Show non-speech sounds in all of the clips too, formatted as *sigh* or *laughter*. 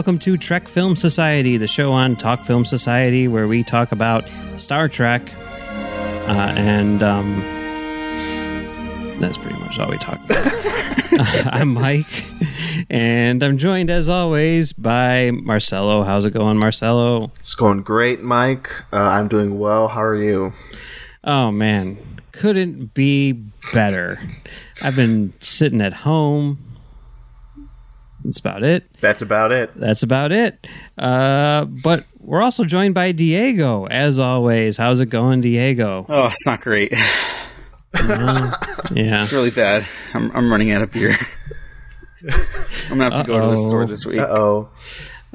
Hello and welcome to Trek Film Society, the show on Talk Film Society where we talk about Star Trek. Uh, and um, that's pretty much all we talk about. *laughs* *laughs* I'm Mike, and I'm joined as always by Marcelo. How's it going, Marcelo? It's going great, Mike. Uh, I'm doing well. How are you? Oh, man. Couldn't be better. I've been sitting at home. That's about it. That's about it. That's about it. Uh, but we're also joined by Diego, as always. How's it going, Diego? Oh, it's not great. *laughs* Yeah. It's really bad. I'm, I'm running out of beer. I'm gonna have to go to the store this week. Uh oh.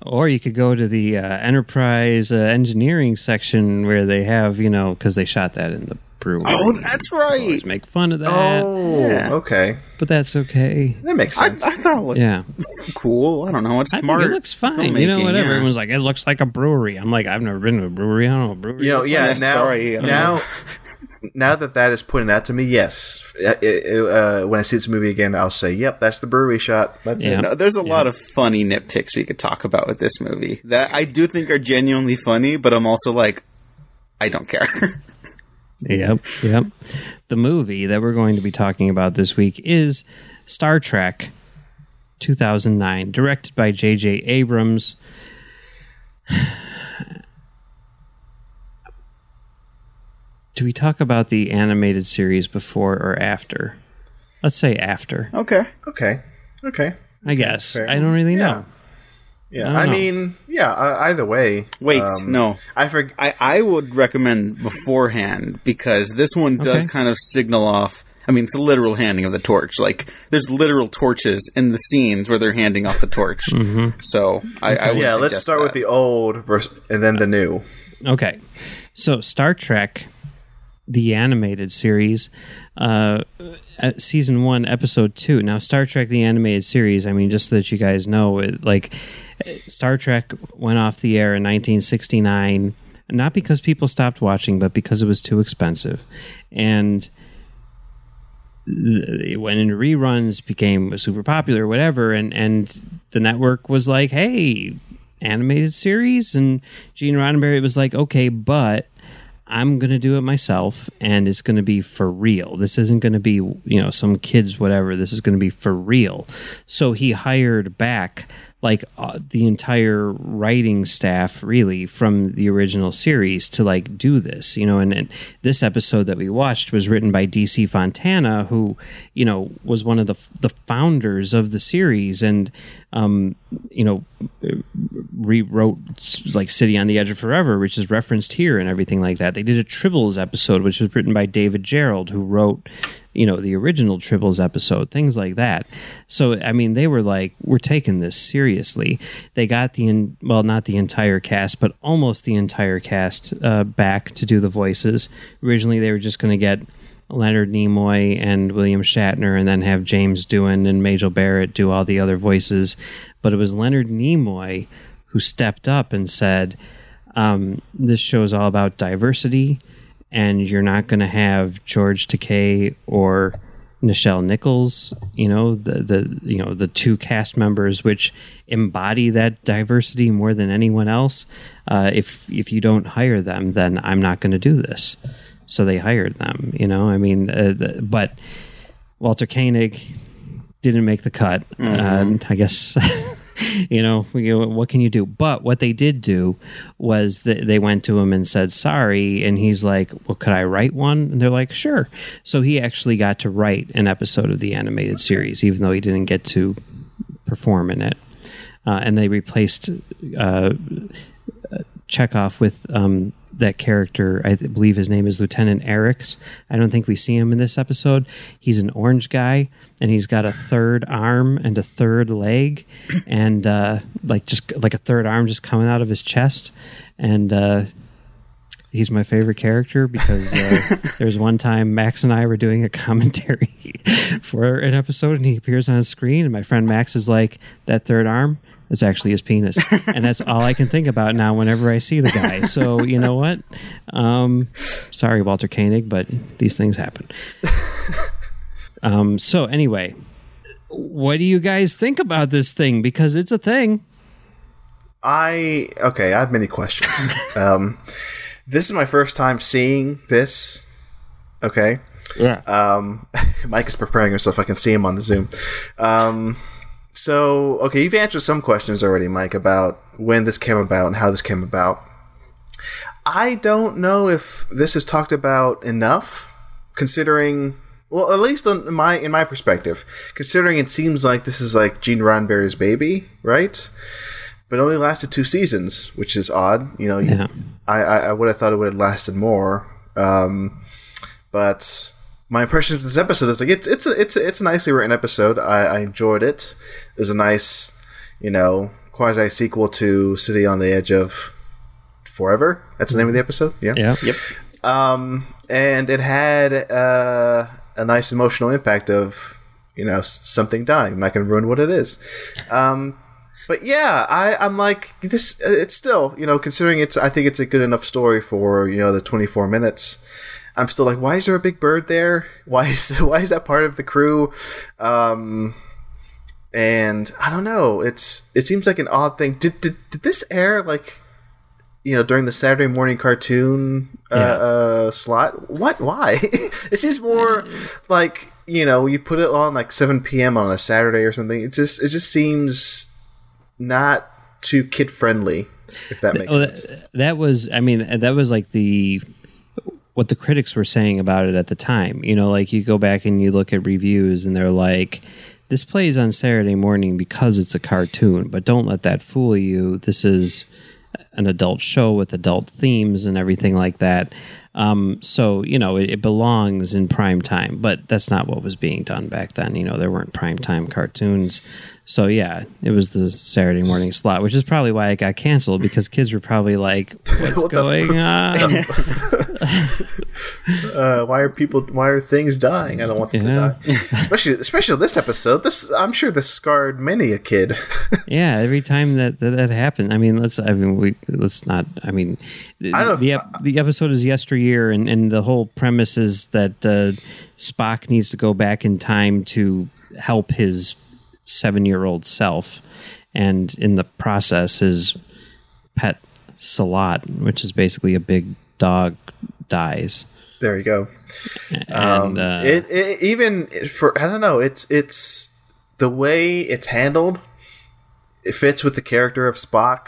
Or you could go to the uh, enterprise uh, engineering section where they have, you know, because they shot that in the brewery. Oh, that's right. Always make fun of that, Oh, Yeah. okay. but that's okay. That makes sense. I thought it looked Yeah, cool. I don't know. It's I smart. think it looks fine. You know, whatever. yeah. Everyone's like, it looks like a brewery. I'm like, I've never been to a brewery. I don't know what a brewery. you know, yeah. Yeah, now, sorry, now, now that that is pointing out to me, yes. Uh, uh, when I see this movie again, I'll say, "Yep, that's the brewery shot." That's Yeah. it. No, there's a lot of funny nitpicks we could talk about with this movie that I do think are genuinely funny, but I'm also like, I don't care. *laughs* Yep, yep. The movie that we're going to be talking about this week is Star Trek 2009, directed by J.J. Abrams. *sighs* Do we talk about the animated series before or after? Let's say after. okay. Okay. Okay. I guess. Fair. I don't really Yeah. know. Yeah. I I, don't mean, yeah. Uh, either way. Wait, um, no. I forget. I, I would recommend beforehand because this one does Okay. kind of signal off. I mean, it's a literal handing of the torch. Like, there's literal torches in the scenes where they're handing off the torch. *laughs* Mm-hmm. So, I, I would Yeah. Let's suggest start with the old versus, and then the new. Okay. So Star Trek, the animated series, uh, uh, season one, episode two. Now, Star Trek, the animated series, I mean, just so that you guys know, it, like, Star Trek went off the air in 1969, not because people stopped watching, but because it was too expensive. And it went into reruns, became super popular, whatever, and and the network was like, "Hey, animated series," and Gene Roddenberry was like, "Okay, but." I'm going to do it myself and it's going to be for real. This isn't going to be, you know, some kids whatever. This is going to be for real. So he hired back like uh, the entire writing staff really from the original series to like do this, you know, and, and this episode that we watched was written by DC Fontana who, you know, was one of the the founders of the series. And um, you know, rewrote like City on the Edge of Forever, which is referenced here and everything like that. They did a Tribbles episode, which was written by David Gerrold, who wrote, you know, the original Tribbles episode, things like that. So, I mean, they were like, we're taking this seriously. They got the, in, well, not the entire cast, but almost the entire cast uh, back to do the voices. Originally, they were just going to get Leonard Nimoy and William Shatner, and then have James Doohan and Majel Barrett do all the other voices. But it was Leonard Nimoy who stepped up and said, um, "This show is all about diversity, and you're not going to have George Takei or." Nichelle Nichols, you know the the you know the two cast members which embody that diversity more than anyone else. Uh, if if you don't hire them, then I'm not going to do this so they hired them. You know, I mean, uh, the, but Walter Koenig didn't make the cut. Uh, I guess *laughs* you know, you know, what can you do? But what they did do was that they went to him and said sorry, and he's like, "Well, could I write one?" And they're like, "Sure." So he actually got to write an episode of the animated series, even though he didn't get to perform in it. Uh, and they replaced uh, Chekhov with um, that character. I th- believe his name is Lieutenant Arex. I don't think we see him in this episode. He's an orange guy, and he's got a third arm and a third leg, and uh, like just like a third arm just coming out of his chest, and. Uh, He's my favorite character because uh, *laughs* there's one time Max and I were doing a commentary *laughs* for an episode, and he appears on the screen, and my friend Max is like, "That third arm, it's actually his penis," and that's all I can think about now whenever I see the guy. So you know what? Um, sorry, Walter Koenig, but these things happen. Um, so anyway, what do you guys think about this thing? Because it's a thing. I okay. I have many questions. *laughs* um, this is my first time seeing this. Okay. Yeah. Um, *laughs* Mike is preparing himself. I can see him on the Zoom. Um, so okay, you've answered some questions already, Mike, about when this came about and how this came about. I don't know if this is talked about enough, considering. Well, at least on my in my perspective, considering it seems like this is like Gene Roddenberry's baby, right? But only lasted two seasons, which is odd. You know, Yeah. I, I, I would have thought it would have lasted more. Um, but my impression of this episode is like it's it's a, it's a, it's a nicely written episode. I, I enjoyed it. It was a nice, you know, quasi sequel to City on the Edge of Forever. That's the name of the episode. Yeah. Yeah. Yep. Um, and it had uh, a nice emotional impact of you know something dying. I'm not going to ruin what it is. Um, but yeah, I, I'm like this. It's still you know considering it's. I think it's a good enough story for you know the 24 minutes. I'm still like, why is there a big bird there? Why is *laughs* why is that part of the crew? Um, and I don't know. It's it seems like an odd thing. Did did, did this air like you know during the Saturday morning cartoon uh, Yeah. uh, slot? What? Why? *laughs* it seems more like you know you put it on like 7 p.m. on a Saturday or something. It just it just seems not too kid friendly. If that makes Oh, sense. that, that was, I mean, that was like the what the critics were saying about it at the time. You know, like you go back and you look at reviews, and they're like, "This plays on Saturday morning because it's a cartoon, but don't let that fool you. This is an adult show with adult themes and everything like that." Um, so you know it, it belongs in prime time, but that's not what was being done back then. You know there weren't prime time cartoons, so yeah, it was the Saturday morning slot, which is probably why it got canceled because kids were probably like, *laughs* "What's What going on?" *laughs* uh, why are people? Why are things dying? I don't want them to die. especially, especially this episode. This, I'm sure, this scarred many a kid. *laughs* Yeah, every time that, that that happened, I mean, let's. I mean, we let's not. I mean, the, I don't- the ep- the episode is yesteryear, and and the whole premise is that uh, Spock needs to go back in time to help his seven year old self, and in the process, his pet Sehlat, which is basically a big dog, dies. there you go. And Um, uh, it, it even for I don't know. It's it's the way it's handled. It fits with the character of Spock,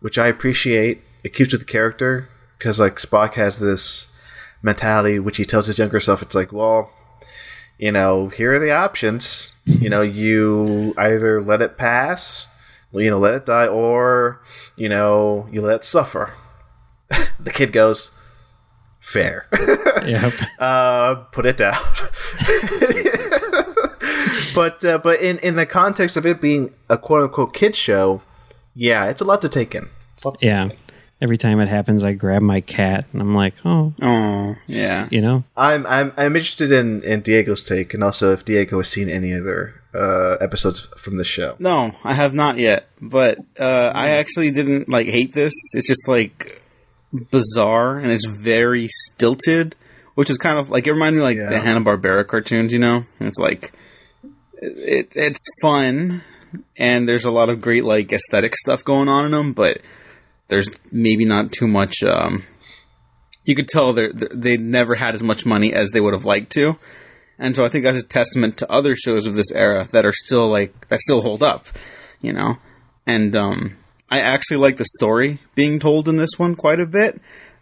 which I appreciate. It keeps with the character because like Spock has this mentality, which he tells his younger self. It's like, well, you know, here are the options. You know, you either let it pass, you know, let it die, or you know, you let it suffer. *laughs* the kid goes, fair. *laughs* yep. uh, put it down. *laughs* but uh, but in in the context of it being a quote unquote kid show, yeah, it's a lot to take in. It's a lot to- yeah. Every time it happens, I grab my cat and I'm like, oh, Oh, yeah. you know, I'm I'm I'm interested in in Diego's take, and also if Diego has seen any other uh, episodes from the show. No, I have not yet. But uh, I actually didn't like hate this. It's just like bizarre and it's very stilted, which is kind of like it reminded me like the Hanna Barbera cartoons. You know, And it's like it it's fun and there's a lot of great like aesthetic stuff going on in them, but there's maybe not too much. Um, you could tell they they never had as much money as they would have liked to. And so I think that's a testament to other shows of this era that are still like that still hold up, you know. And um, I actually like the story being told in this one quite a bit.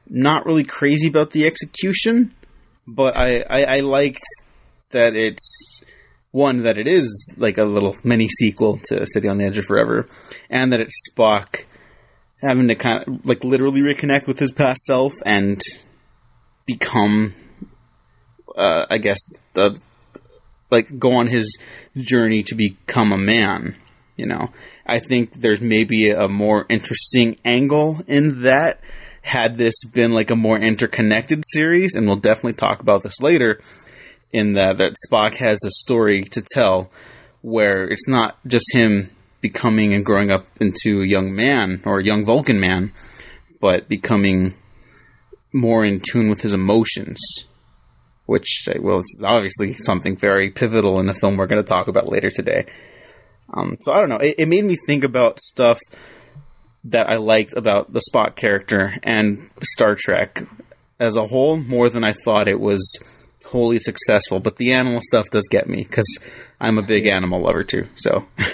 Not really crazy about the execution, but I I, I like that it's one that it is like a little mini sequel to City on the Edge of Forever, and that it's Spock having to kind of like literally reconnect with his past self and become uh, I guess the like go on his journey to become a man. You know, I think there's maybe a more interesting angle in that had this been like a more interconnected series, and we'll definitely talk about this later. In that that Spock has a story to tell, where it's not just him becoming and growing up into a young man or a young Vulcan man, but becoming more in tune with his emotions which uh, well, is obviously something very pivotal in the film we're going to talk about later today. Um, so I don't know. It, it made me think about stuff that I liked about the Spock character and Star Trek as a whole more than I thought it was wholly successful. But the animal stuff does get me because I'm a big animal lover too. So, *laughs*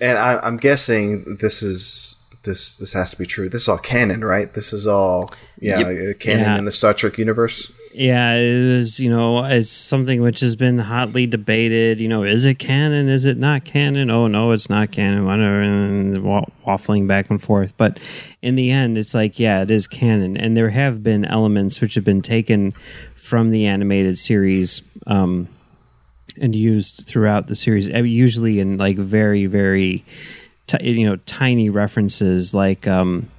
And I, I'm guessing this is this this has to be true. This is all canon, right? This is all yeah uh, canon Yeah. in the Star Trek universe. Yeah, it was, you know, it's something which has been hotly debated. You know, is it canon? Is it not canon? Oh, no, it's not canon. Whatever, and waffling back and forth. But in the end, it's like, yeah, it is canon. And there have been elements which have been taken from the animated series um, and used throughout the series, uh, usually in like very, very, ti you know, tiny references like. Um,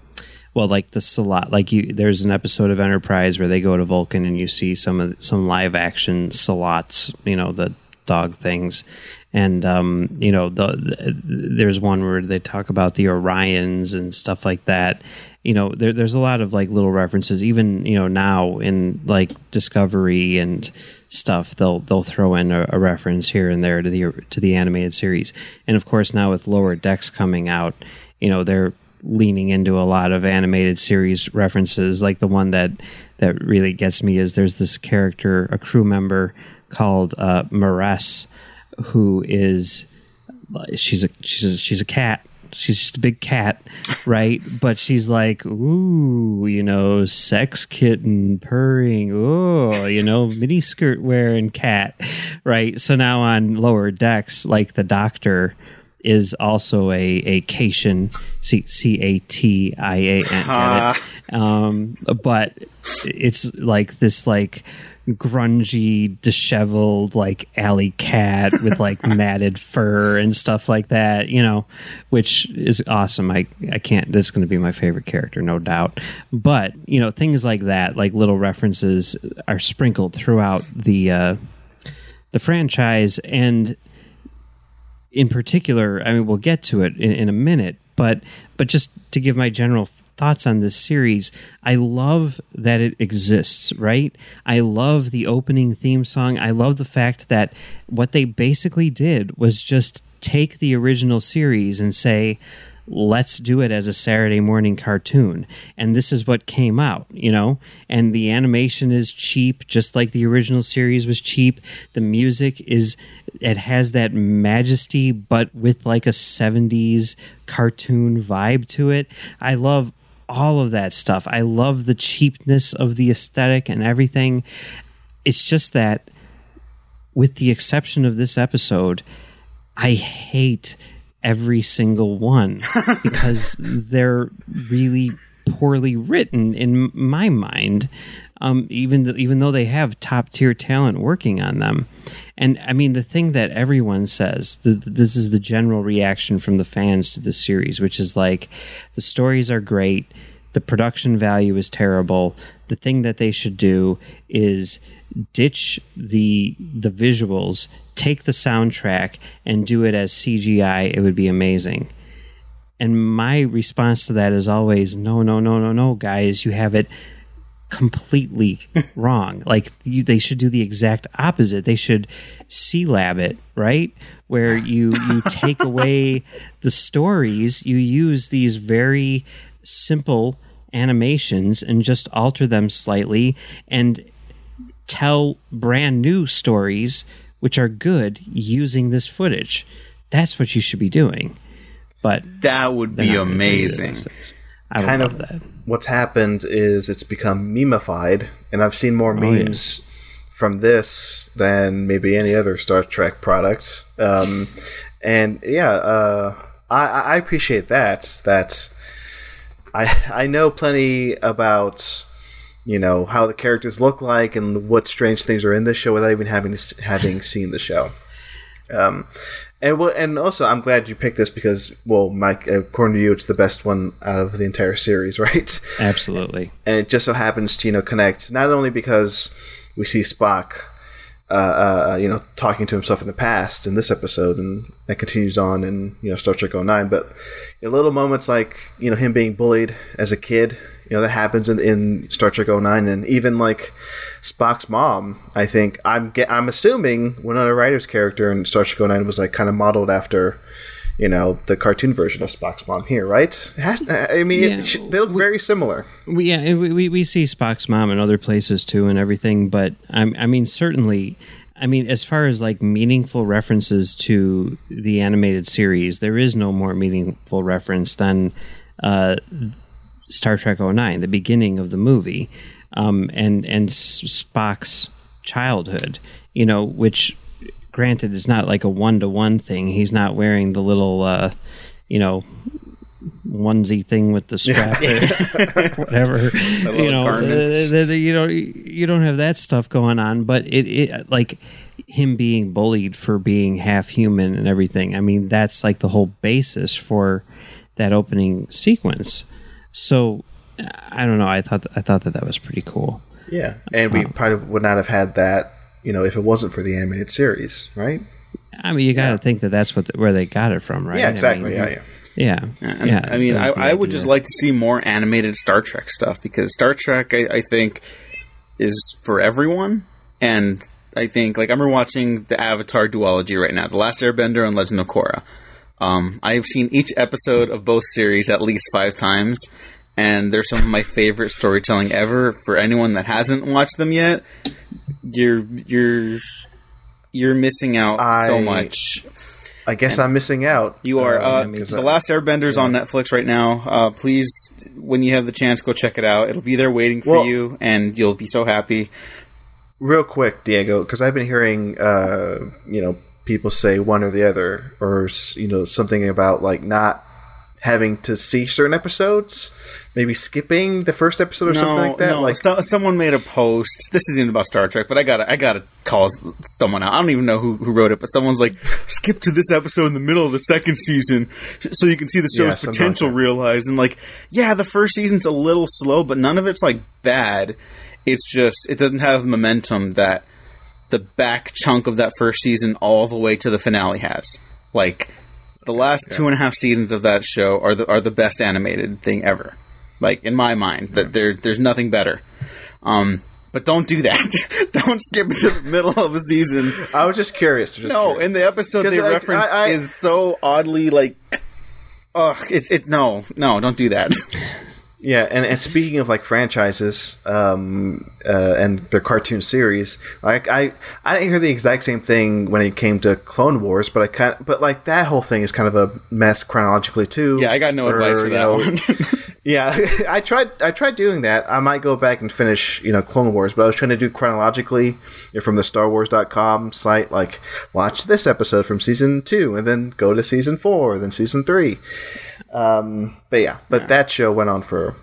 well like the sehlat like you there's an episode of enterprise where they go to vulcan and you see some of some live action sehlats you know the dog things and um you know the, the there's one where they talk about the orions and stuff like that you know there, there's a lot of like little references even you know now in like discovery and stuff they'll they'll throw in a, a reference here and there to the to the animated series. And of course now with lower decks coming out you know they're leaning into a lot of animated series references. Like the one that that really gets me is there's this character a crew member called uh M'Ress who is she's a she's a, she's a cat she's just a big cat right? But she's like ooh you know sex kitten purring. Ooh, you know mini skirt wearing cat. Right? So now on lower decks like the doctor is also a a Caitian, C C A T I A N. Um, but it's like this like grungy, disheveled like alley cat with like *laughs* matted fur and stuff like that. You know, which is awesome. I I can't. That's going to be my favorite character, no doubt. But you know, things like that, like little references, are sprinkled throughout the uh, the franchise and in particular, I mean, we'll get to it in, in a minute, but but just to give my general thoughts on this series, I love that it exists, right? I love the opening theme song. I love the fact that what they basically did was just take the original series and say, let's do it as a Saturday morning cartoon. And this is what came out, you know? And the animation is cheap, just like the original series was cheap. The music is, it has that majesty, but with like a 70s cartoon vibe to it. I love all of that stuff. I love the cheapness of the aesthetic and everything. It's just that, with the exception of this episode, I hate every single one *laughs* because they're really poorly written in my mind. Um, even th- even though they have top tier talent working on them, and I mean the thing that everyone says, th- th- this is the general reaction from the fans to the series, which is like the stories are great, the production value is terrible. The thing that they should do is ditch the the visuals, take the soundtrack and do it as CGI. It would be amazing. And my response to that is always no, no, no, no, no, guys, you have it completely *laughs* wrong. Like you, they should do the exact opposite. They should C lab it, right? Where you you take away *laughs* the stories, you use these very simple animations and just alter them slightly and tell brand new stories which are good using this footage. That's what you should be doing. But That would be amazing. I Kind of that. what's happened is it's become memeified, and I've seen more Oh, yeah. memes from this than maybe any other Star Trek product. Um, and yeah, uh, I, I appreciate that. That I I know plenty about you know how the characters look like and what strange things are in this show without even having having seen the show. Um, and well, and also I'm glad you picked this because well, Mike, according to you, it's the best one out of the entire series, *laughs* right? Absolutely. and it just so happens to you know connect not only because we see Spock, uh, uh, you know, talking to himself in the past in this episode, and that continues on in you know Star Trek 09, but you know, little moments like you know him being bullied as a kid, you know that happens in, in Star Trek 09, and even like Spock's mom. I think I'm I'm assuming one of the writer's character in Star Trek 09 was like kind of modeled after. you know, the cartoon version of Spock's mom here, right? Has, I mean, Yeah, it, they look very similar. We, yeah, we, we we see Spock's mom in other places too, and everything. But I, I mean, certainly, I mean, as far as like meaningful references to the animated series, there is no more meaningful reference than uh, Star Trek 09, the beginning of the movie, um, and and Spock's childhood. You know, which granted is not like a one to one thing. He's not wearing the little, uh, you know, onesie thing with the strap, or *laughs* whatever. You know, uh, the- the- you know, you don't have that stuff going on. But it, it, like him being bullied for being half human and everything. I mean, that's like the whole basis for that opening sequence. So I don't know. I thought I thought that that was pretty cool. Yeah, and we um, probably would not have had that, you know, if it wasn't for the animated series, right? I mean, you got to think that that's what the, where they got it from, right? Yeah, I exactly. mean, yeah, yeah. Yeah, And, yeah. I mean, I, I would just like to see more animated Star Trek stuff because Star Trek, I, I think, is for everyone. And I think, like, I'm watching the Avatar duology right now, The Last Airbender and Legend of Korra. Um, I've seen each episode of both series at least five times, and they're some of my favorite storytelling ever. For anyone that hasn't watched them yet, you're you're you're missing out so much. I guess I'm missing out. You are. Uh, um, 'cause the I- Last Airbender's on Netflix right now. Uh, please, when you have the chance, go check it out. It'll be there waiting for Well- you, and you'll be so happy. real quick, Diego, because I've been hearing, uh, you know, people say one or the other, or you know, something about like not having to see certain episodes, maybe skipping the first episode or something like that. no. Like, so, someone made a post. This isn't about Star Trek, but I gotta, I gotta call someone out. I don't even know who, who wrote it, but someone's like, skip to this episode in the middle of the second season, so you can see the show's something potential like realized. And like, yeah, the first season's a little slow, but none of it's like bad. It's just it doesn't have momentum that the back chunk of that first season all the way to the finale has. Like the last two and a half seasons of that show are the are the best animated thing ever. Like in my mind, that there there's nothing better. Um, but don't do that. *laughs* don't skip to the middle of a season. I was just curious. Just No, curious. and the episode they I- reference I- I- is so oddly like. Ugh, it's it no no don't do that. *laughs* Yeah, and, and speaking of like franchises um, uh, and their cartoon series, like I I didn't hear the exact same thing when it came to Clone Wars, but I kind but like that whole thing is kind of a mess chronologically too. Yeah, I got no Or, advice for that know, one. *laughs* yeah, *laughs* I tried. I tried doing that. I might go back and finish, you know, Clone Wars, but I was trying to do chronologically from the star StarWars.com site. Like, watch this episode from season two, and then go to season four, then season three. Um, but yeah, but that show went on for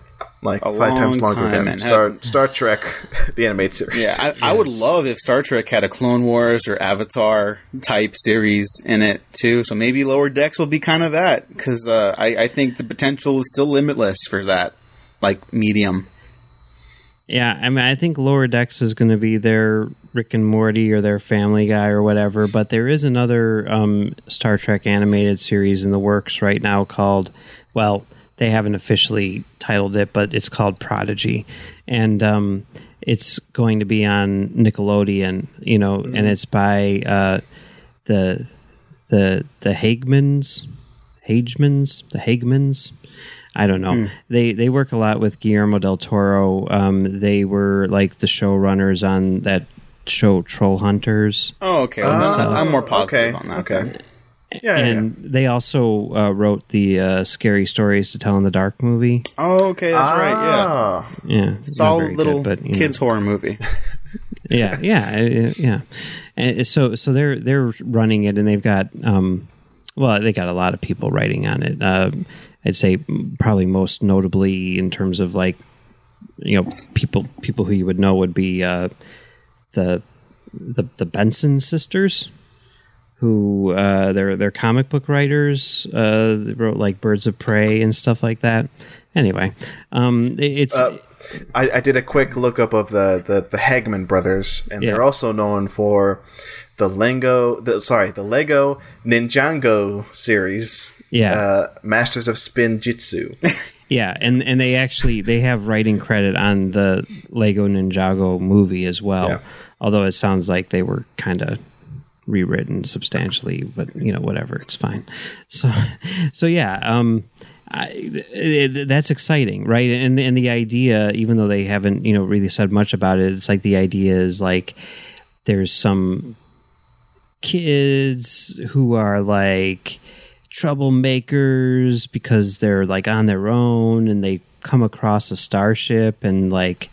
like A five times longer time, than and Star had- Star Trek, *laughs* the animated series. Yeah, I, I would love if Star Trek had a Clone Wars or Avatar type series in it too. So maybe Lower Decks will be kind of that because uh, I, I think the potential is still limitless for that like medium. Yeah, I mean, I think Lower Decks is going to be their Rick and Morty or their Family Guy or whatever. But there is another um, Star Trek animated series in the works right now called, well, they haven't officially titled it, but it's called Prodigy, and um, it's going to be on Nickelodeon. You know, and it's by uh, the the the Hagemans, Hagemans, the Hagemans. I don't know. They they work a lot with Guillermo del Toro. Um, they were like the showrunners on that show Troll Hunters, Oh, okay. Well, I'm, I'm more positive okay, on that. okay. Then. Yeah, yeah, and they also uh, wrote the uh, Scary Stories to Tell in the Dark movie. Oh, okay, that's right. Yeah, Ah, Yeah, it's not solid very little good, but you know. kids horror movie. *laughs* yeah, yeah, yeah. And so, so they're they're running it, and they've got um, well, they got a lot of people writing on it. Uh, I'd say probably most notably in terms of like, you know, people people who you would know would be uh, the the the Benson sisters, who uh, they're they're comic book writers. Uh, they wrote like Birds of Prey and stuff like that. Anyway, um, it- it's Uh, I, I did a quick lookup of the the, the Hageman brothers, and Yeah. they're also known for the Lego. The, sorry, the Lego Ninjago series. Yeah. uh, Masters of Spinjitzu. *laughs* Yeah, and and they actually they have writing credit on the Lego Ninjago movie as well. Yeah. Although it sounds like they were kind of rewritten substantially, but you know, whatever, it's fine. So, so yeah, um, I, it, that's exciting, right? And and the idea, even though they haven't, you know, really said much about it, it's like the idea is like there's some kids who are like troublemakers because they're like on their own and they come across a starship and like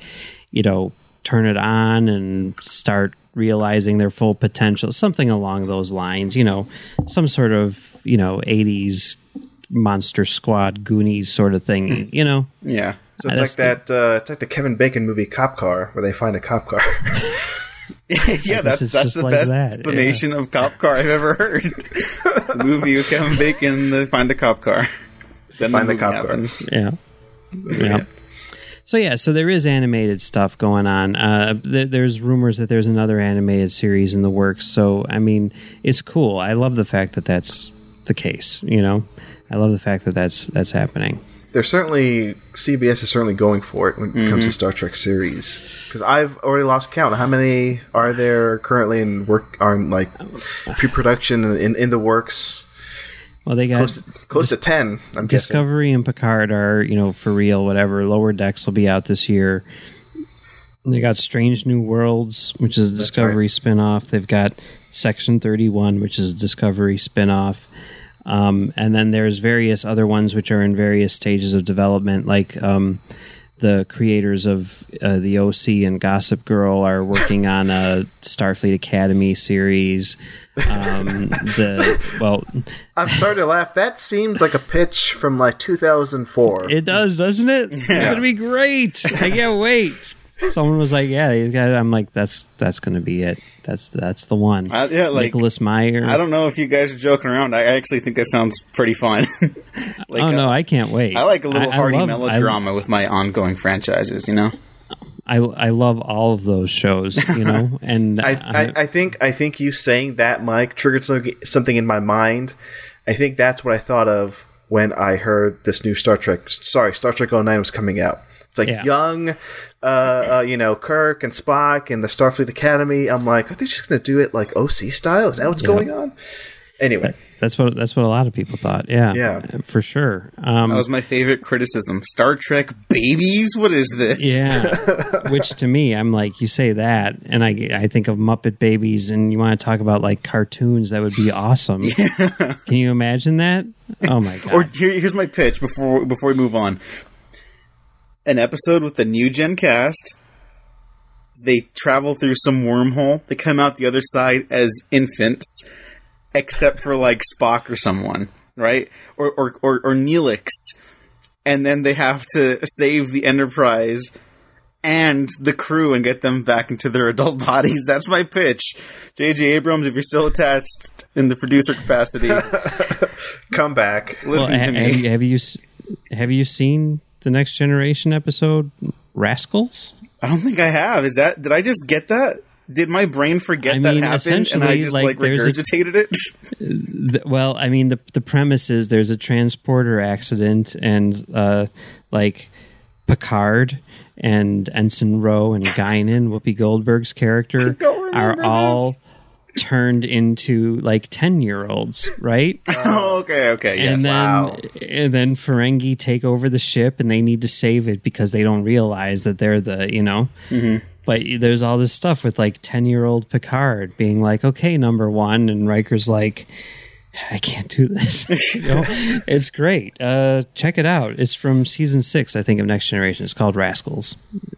you know turn it on and start realizing their full potential something along those lines you know some sort of you know 80s monster squad goonies sort of thing you know Yeah. So it's like that. Uh, it's like the Kevin Bacon movie Cop Car, where they find a cop car. *laughs* yeah, that's it's that's just the like best that, summation of cop car I've ever heard. *laughs* the movie with Kevin Bacon, they find a cop car. Then Find the movie cop car. happens. yeah yeah so yeah so there is animated stuff going on uh th- there's rumors that there's another animated series in the works so i mean it's cool i love the fact that that's the case you know i love the fact that that's that's happening They're certainly CBS is certainly going for it when it Mm-hmm. comes to Star Trek series. Because I've already lost count. How many are there currently in work? Are in, like *sighs* pre-production in, in the works? Well they got Close to, close to ten. I'm guessing. discovery and picard are you know for real whatever lower decks will be out this year they got strange new worlds which is a discovery spin-off they've got section 31 which is a discovery spin-off um, and then there's various other ones which are in various stages of development like um, the creators of uh, the OC and Gossip Girl are working on a Starfleet Academy series. Um, *laughs* the well, I'm sorry to laugh. That seems like a pitch from like 2004. It does, doesn't it? It's gonna be great. I can't wait. Someone was like, "Yeah, you got it." I'm like, "That's that's gonna be it. That's that's the one." I- yeah, like Nicholas Meyer. I don't know if you guys are joking around. I actually think that sounds pretty fun. *laughs* like, oh no, uh, I can't wait. I like a little I hearty love- melodrama with my ongoing franchises. You know, I, I I love all of those shows, you know, *laughs* and I, I, I think I think you saying that, Mike, triggered something, something in my mind. I think that's what I thought of when I heard this new Star Trek. Sorry, Star Trek 09 was coming out. It's like Yeah. young, uh, uh, you know, Kirk and Spock and the Starfleet Academy. I'm like, are they just going to do it like OC style? Is that what's going on? Anyway, that's what that's what a lot of people thought. Yeah, Yeah. for sure. Um, that was my favorite criticism. Star Trek babies. What is this? Yeah, *laughs* which to me, I'm like, you say that, and I I think of Muppet Babies, and you want to talk about like cartoons that would be awesome. *laughs* Can you imagine that? Oh my god! Or here, here's my pitch before before we move on. An episode with the new gen cast. They travel through some wormhole. They come out the other side as infants, except for like Spock or someone, right? Or or or, or Neelix, and then they have to save the Enterprise and the crew and get them back into their adult *laughs* bodies. That's my pitch. J.J. Abrams, if you're still attached in the producer capacity, *laughs* come back. Well, listen ha- to have, me. you, have you have you seen the Next Generation episode Rascals? I don't think I have. Is that did I just get that? Did my brain forget I that happened and I just like, like, there's a- regurgitated it? *laughs* Well, I mean, the the premise is there's a transporter accident, and uh, like Picard and Ensign Ro and Guinan, Whoopi Goldberg's character, are all turned into like ten year olds, right? *laughs* oh, okay, okay, yes. and then Wow. and then Ferengi take over the ship, and they need to save it because they don't realize that they're the you know. But there's all this stuff with like ten year old Picard being like, "Okay, number one," and Riker's like, "I can't do this." *laughs* you know? It's great. Uh, check it out. It's from season six, I think, of Next Generation. It's called Rascals.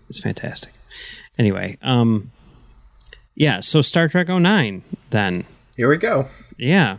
It's fantastic. Anyway, um, yeah. So Star Trek 09 then. Here we go. Yeah.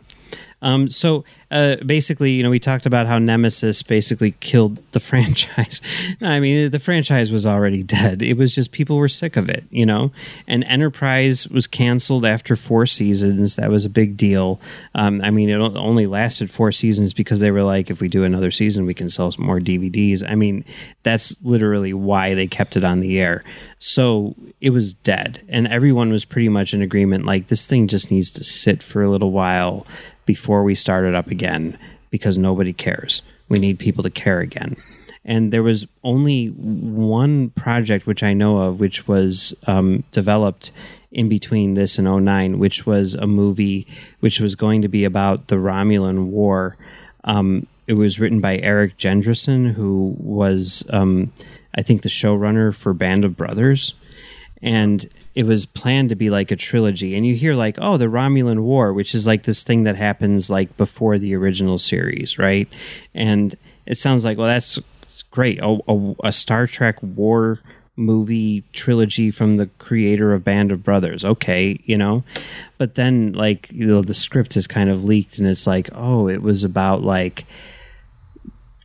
Um, so uh, basically, you know, we talked about how Nemesis basically killed the *laughs* franchise. I mean, the franchise was already dead. It was just people were sick of it, you know. And Enterprise was canceled after four seasons. That was a big deal. Um, I mean, it only lasted four seasons because they were like, if we do another season, we can sell some more DVDs. I mean, that's literally why they kept it on the air. So it was dead, and everyone was pretty much in agreement. Like this thing just needs to sit for a little while before we start it up again because nobody cares. We need people to care again. And there was only one project which I know of, which was um, developed in between this and 09, which was a movie which was going to be about the Romulan War. Um, it was written by Erik Jendresen, who was, um, I think, the showrunner for Band of Brothers. And it was planned to be like a trilogy. And you hear, like, oh, the Romulan War, which is like this thing that happens like before the original series, right? And it sounds like, well, that's great. A, a, a Star Trek war movie trilogy from the creator of Band of Brothers. Okay, you know. But then like, you know, the script is kind of leaked and it's like, oh, it was about like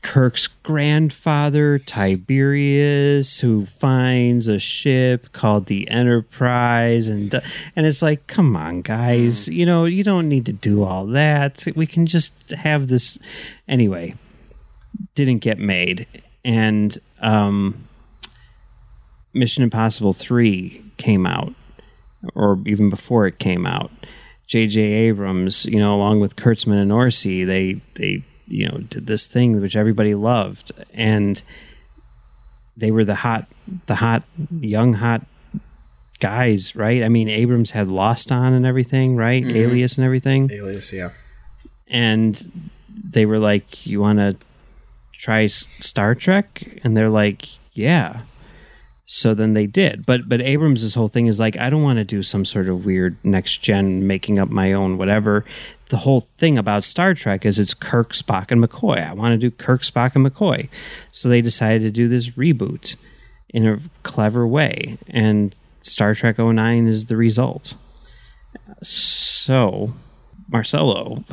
Kirk's grandfather, Tiberius, who finds a ship called the Enterprise and and it's like, come on, guys, you know, you don't need to do all that. We can just have this anyway. Didn't get made. And um Mission Impossible 3 came out, or even before it came out, J.J. Abrams, you know, along with Kurtzman and Orci, they, they, you know, did this thing which everybody loved. And they were the hot, the hot, young, hot guys, right? I mean, Abrams had Lost on and everything, right? Mm-hmm. Alias and everything. Alias, yeah. And they were like, you want to try Star Trek? And they're like, yeah. So then they did. But but Abrams' whole thing is like, I don't want to do some sort of weird next gen making up my own whatever. The whole thing about Star Trek is it's Kirk, Spock, and McCoy. I want to do Kirk, Spock, and McCoy. So they decided to do this reboot in a clever way. And Star Trek 09 is the result. So, Marcelo.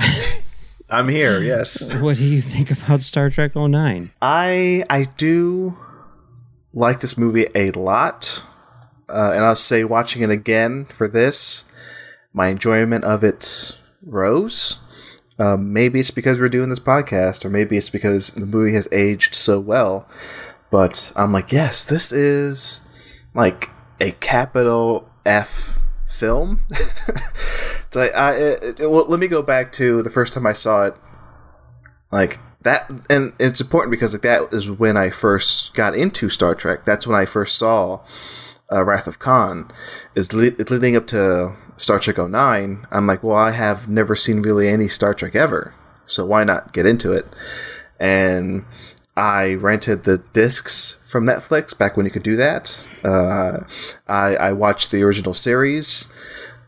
I'm here, yes. *laughs* What do you think about Star Trek 09? I I do like this movie a lot. Uh, and I'll say, watching it again for this, my enjoyment of it rose. Um, maybe it's because we're doing this podcast, or maybe it's because the movie has aged so well. But I'm like, yes, this is like a capital F film. *laughs* I, I it, it, well, let me go back to the first time I saw it. Like that and it's important because like that is when I first got into Star Trek. That's when I first saw uh, Wrath of Khan. Is le- leading up to Star Trek 09. I'm like, well, I have never seen really any Star Trek ever, so why not get into it? And I rented the discs from Netflix back when you could do that. Uh, I, I watched the original series.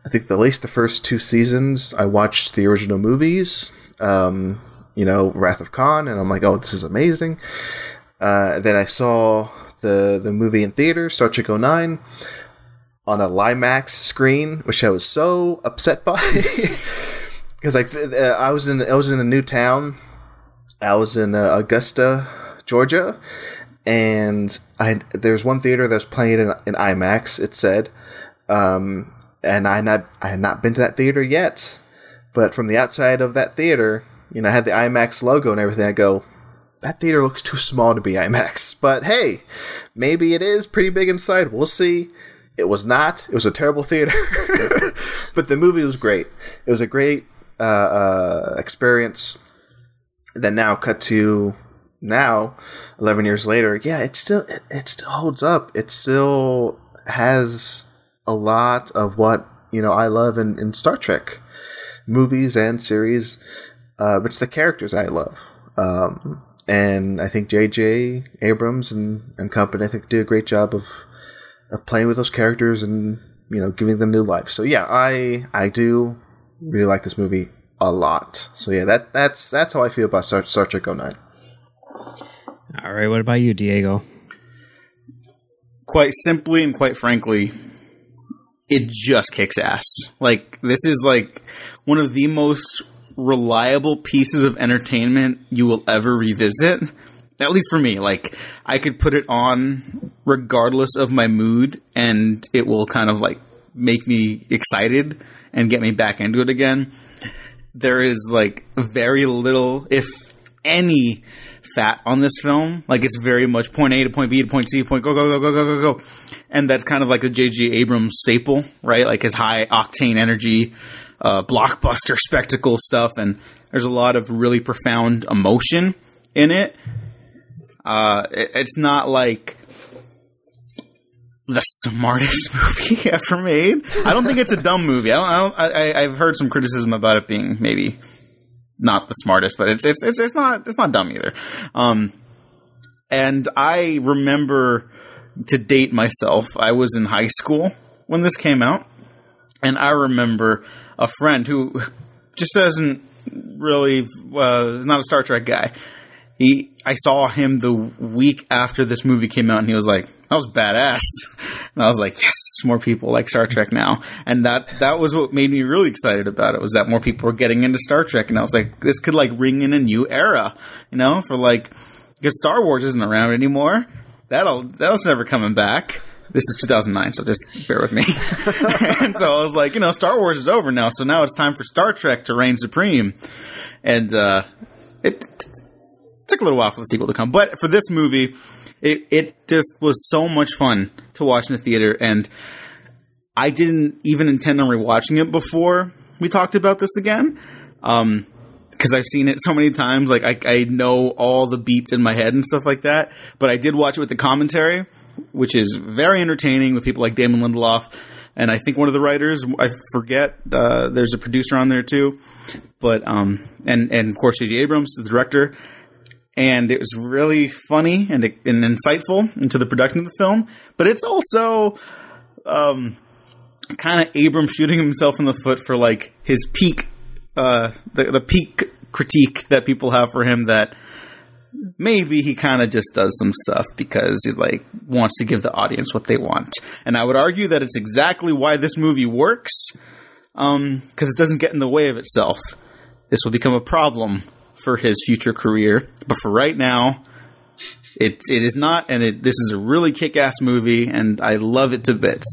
I think at least the first two seasons. I watched the original movies. Um, you know, Wrath of Khan, and I'm like, oh, this is amazing. Uh, then I saw the the movie in theater, Star Trek 09, on a Limax screen, which I was so upset by *laughs* because like uh, I was in I was in a new town. I was in uh, Augusta, Georgia, and I there's one theater that was playing in, in IMAX. It said, um, and I not I had not been to that theater yet, but from the outside of that theater, you know, had the IMAX logo and everything. I go, that theater looks too small to be IMAX. *laughs* But hey, maybe it is pretty big inside. We'll see. It was not. It was a terrible theater. *laughs* but the movie was great. It was a great uh, uh, experience. Then now cut to now, eleven years later. Yeah, it still it, it still holds up. It still has a lot of what you know I love in, in Star Trek movies and series uh, but it's the characters I love. Um, and I think J.J. Abrams and, and company, I think, do a great job of of playing with those characters and you know giving them new life. So yeah, I I do really like this movie a lot. So yeah, that that's that's how I feel about Star, Star Trek 09. All right, what about you, Diego? Quite simply and quite frankly, it just kicks ass. Like this is like one of the most reliable pieces of entertainment you will ever revisit. At least for me, like I could put it on regardless of my mood, and it will kind of like make me excited and get me back into it again. There is like very little, if any, fat on this film. Like it's very much point A to point B to point C, point go go go go go go go, and that's kind of like the J.J. Abrams staple, right? Like his high octane energy, uh, blockbuster *laughs* spectacle stuff. And There's a lot of really profound emotion in it. Uh, it it's not like the smartest *laughs* movie *laughs* ever made. I don't think it's a dumb movie. I I've heard some criticism about it being maybe not the smartest, but it's it's it's, it's not it's not dumb either. Um, and I remember to date myself, I was in high school when this came out, and I remember a friend who just doesn't really uh, not a Star Trek guy. He, I saw him the week after this movie came out, and he was like, "That was badass," *laughs* and I was like, "Yes, more people like Star Trek now." And that that was what made me really excited about it was that more people were getting into Star Trek, and I was like, "This could like ring in a new era," you know, for like because Star Wars isn't around anymore. That'll that's never coming back. This is 2009, so just bear with me. *laughs* and so I was like, you know, Star Wars is over now, so now it's time for Star Trek to reign supreme. And uh, it, it took a little while for the sequel to come, but for this movie, it it just was so much fun to watch in the theater, and I didn't even intend on rewatching it before we talked about this again. Um, because I've seen it so many times. Like I, I know all the beats in my head and stuff like that. But I did watch it with the commentary, which is very entertaining with people like Damon Lindelof, and I think one of the writers. I forget. Uh, there's a producer on there too, but um, and and of course J.J. Abrams, the director. And it was really funny and, and insightful into the production of the film, but it's also um, kind of Abrams shooting himself in the foot for like his peak uh, the the peak critique that people have for him that maybe he kind of just does some stuff because he like wants to give the audience what they want. And I would argue that it's exactly why this movie works because um, it doesn't get in the way of itself. This will become a problem for his future career, but for right now, it it is not. And it, this is a really kick ass movie, and I love it to bits.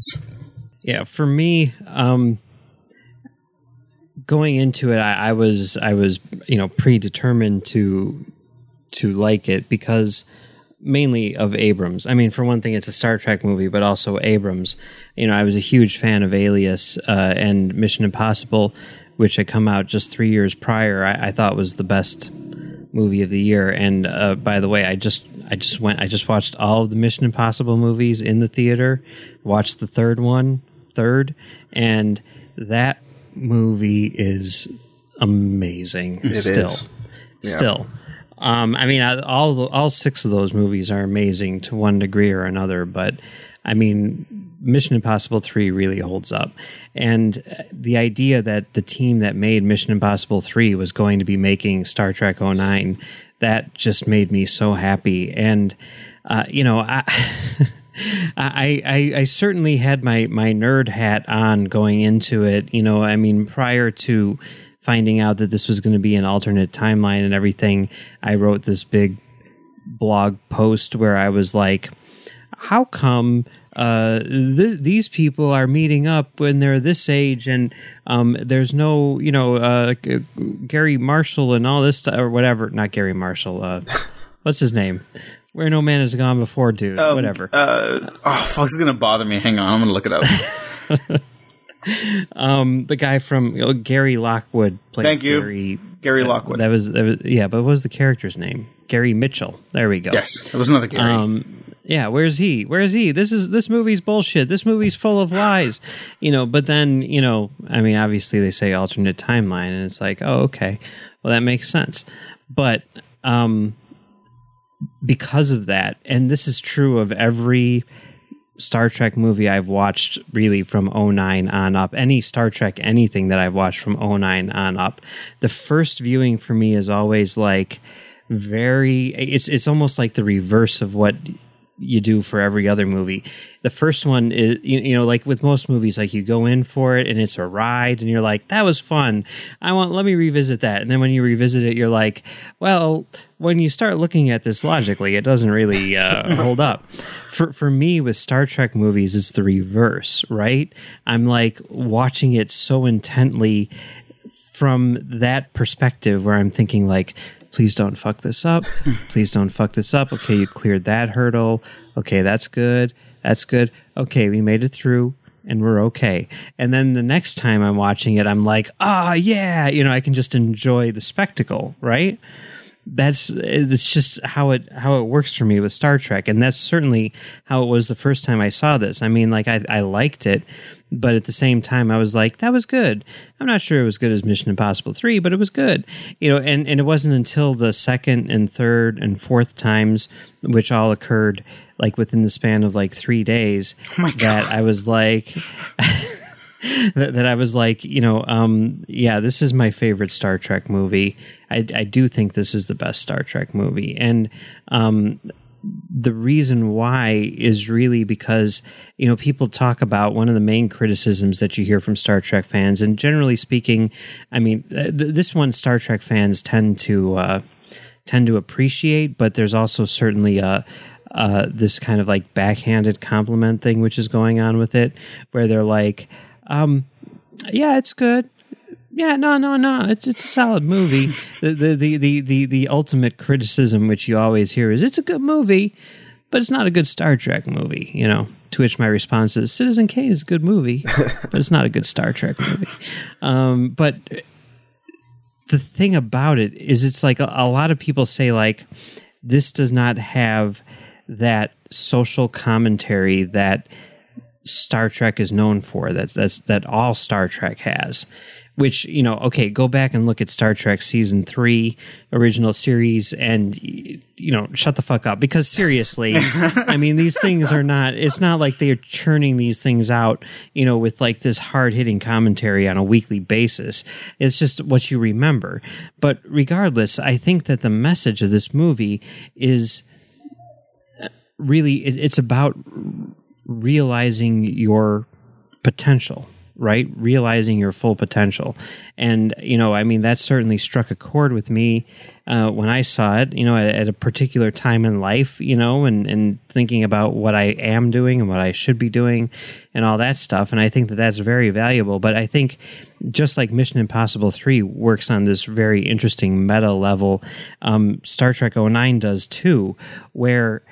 Yeah, for me, um, going into it, I, I was I was you know predetermined to to like it because mainly of Abrams. I mean, for one thing, it's a Star Trek movie, but also Abrams. You know, I was a huge fan of Alias uh, and Mission Impossible, which had come out just three years prior. I, I thought was the best movie of the year. And uh, by the way, I just I just went I just watched all of the Mission Impossible movies in the theater. Watched the third one, third, and that movie is amazing. It still, is. Yeah. still. Um, I mean, all all six of those movies are amazing to one degree or another. But I mean, Mission Impossible Three really holds up, and uh, the idea that the team that made Mission Impossible Three was going to be making Star Trek 09, that just made me so happy. And uh, you know, I. *laughs* I, I I certainly had my my nerd hat on going into it. You know, I mean, prior to finding out that this was going to be an alternate timeline and everything, I wrote this big blog post where I was like, "How come uh, th- these people are meeting up when they're this age and um, there's no, you know, uh, G- Gary Marshall and all this stuff or whatever? Not Gary Marshall. Uh, *laughs* what's his name? Where no man has gone before, dude. Um, whatever. Uh, oh, fuck, it's gonna bother me. Hang on, I'm gonna look it up. *laughs* um, the guy from you know, Gary Lockwood played Thank you. Gary. Gary Lockwood. That was, that was yeah, but what was the character's name? Gary Mitchell. There we go. yes, it was another Gary. Um, yeah, where's he? Where's he? This is this movie's bullshit. This movie's full of lies. *laughs* You know, but then, you know, I mean, obviously they say alternate timeline and it's like, oh, okay. Well, that makes sense. But um because of that, and this is true of every Star Trek movie I've watched really from 09 on up, any Star Trek anything that I've watched from 09 on up, the first viewing for me is always like very it's it's almost like the reverse of what you do for every other movie. The first one is you, you know like with most movies like you go in for it and it's a ride and you're like that was fun. I want let me revisit that. And then when you revisit it you're like, well, when you start looking at this logically, it doesn't really uh, *laughs* hold up. For for me with Star Trek movies it's the reverse, right? I'm like watching it so intently from that perspective where I'm thinking like please don't fuck this up. *laughs* Please don't fuck this up. Okay, you cleared that hurdle. Okay, that's good. That's good. Okay, we made it through. and we're okay. And then the next time I'm watching it, I'm like, ah, oh, yeah, you know, I can just enjoy the spectacle, right? That's it's just how it how it works for me with Star Trek, and that's certainly how it was the first time I saw this. I mean, like I I liked it, but at the same time, I was like, that was good. I'm not sure it was good as Mission Impossible three, but it was good, you know. And and it wasn't until the second and third and fourth times, which all occurred like within the span of like three days oh that I was like *laughs* that, that, I was like, you know, um, yeah, this is my favorite Star Trek movie. I, I do think this is the best Star Trek movie, and um, the reason why is really because you know people talk about one of the main criticisms that you hear from Star Trek fans, and generally speaking, I mean, th- this one Star Trek fans tend to. Uh, tend to appreciate, but there's also certainly a, uh, this kind of like backhanded compliment thing, which is going on with it, where they're like, um, "Yeah, it's good." Yeah, no, no, no. It's it's a solid movie. the, the the the the the ultimate criticism, which you always hear, is it's a good movie, but it's not a good Star Trek movie. You know. To which my response is, Citizen Kane is a good movie, *laughs* but it's not a good Star Trek movie. Um, but the thing about it is, it's like a, a lot of people say like this does not have that social commentary that Star Trek is known for. That's that's that all Star Trek has. Which you know, okay, go back and look at Star Trek season three original series, and you know, shut the fuck up. Because seriously, I mean, these *laughs* things are not. It's not like they are churning these things out, you know, with like this hard hitting commentary on a weekly basis. It's just what you remember. But regardless, I think that the message of this movie is really it's about realizing your potential right? Realizing your full potential. And you know i mean that certainly struck a chord with me uh, when i saw it you know at, at, a particular time in life you know and and thinking about what i am doing and what i should be doing and all that stuff. And i think that that's very valuable. But i think just like mission impossible 3 works on this very interesting meta level um, star trek 09 does too where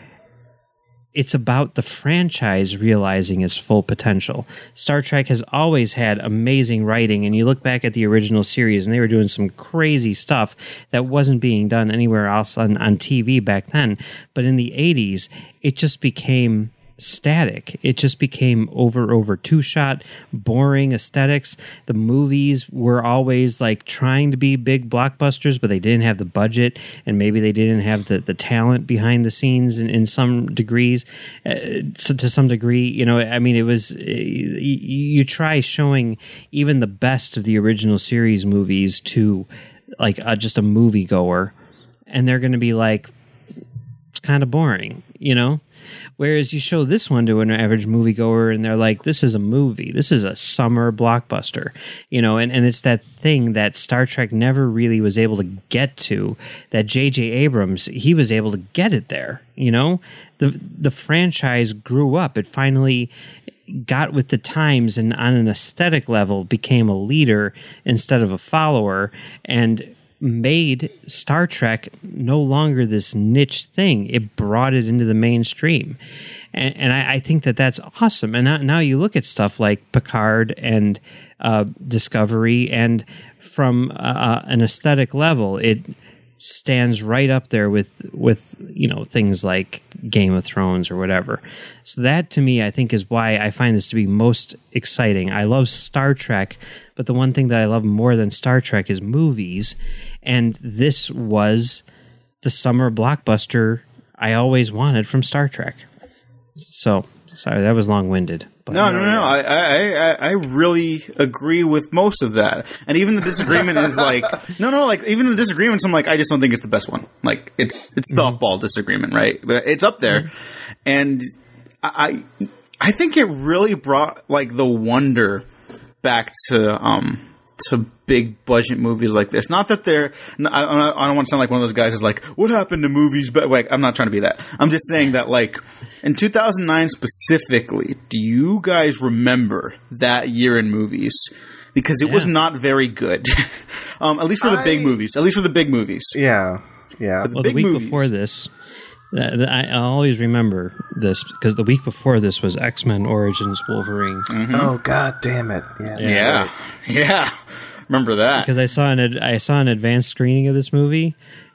it's about the franchise realizing its full potential. Star Trek has always had amazing writing, and you look back at the original series, and they were doing some crazy stuff that wasn't being done anywhere else on, on TV back then. But in the 80s, it just became static. It just became over over two shot, boring aesthetics. The movies were always like trying to be big blockbusters, but they didn't have the budget and maybe they didn't have the, the talent behind the scenes in, in some degrees. Uh, so to some degree, you know, I mean, it was uh, you, try showing even the best of the original series movies to like uh, just a moviegoer, and they're going to be like, it's kind of boring, you know Whereas you show this one to an average moviegoer and they're like, this is a movie. This is a summer blockbuster. You know, and, and it's that thing that Star Trek never really was able to get to, that J.J. Abrams, he was able to get it there. You know? The the franchise grew up. It finally got with the times and on an aesthetic level became a leader instead of a follower and made Star Trek no longer this niche thing. It brought it into the mainstream. And, and I, I, think that that's awesome. And now, now, you look at stuff like Picard and uh, Discovery, and from uh, uh an aesthetic level, it stands right up there with with you know things like Game of Thrones or whatever. So that to me I think is why I find this to be most exciting. I love Star Trek, but the one thing that I love more than Star Trek is movies, and this was the summer blockbuster I always wanted from Star Trek. So sorry that was long winded. No, no, no, no. I, I, I really agree with most of that. And even the disagreement is like, *laughs* no, no, like even the disagreements, I'm like, I just don't think it's the best one. Like it's it's mm-hmm. softball disagreement, right? But it's up there, mm-hmm. and I, I think it really brought like the wonder back to um to big budget movies like this. Not that they're, I, I don't want to sound like one of those guys is like, what happened to movies? But like, I'm not trying to be that. I'm just saying that like in 2009 specifically, do you guys remember that year in movies? Because it yeah. was not very good. *laughs* um, at least for the I, big movies. At least for the big movies. Yeah. Yeah. The well, the week movies. before this, Uh, I, I always remember this because the week before this was X Men Origins Wolverine. Oh god damn it! Yeah, yeah, right. yeah. Remember that? because I saw an ad- I saw an advanced screening of this movie,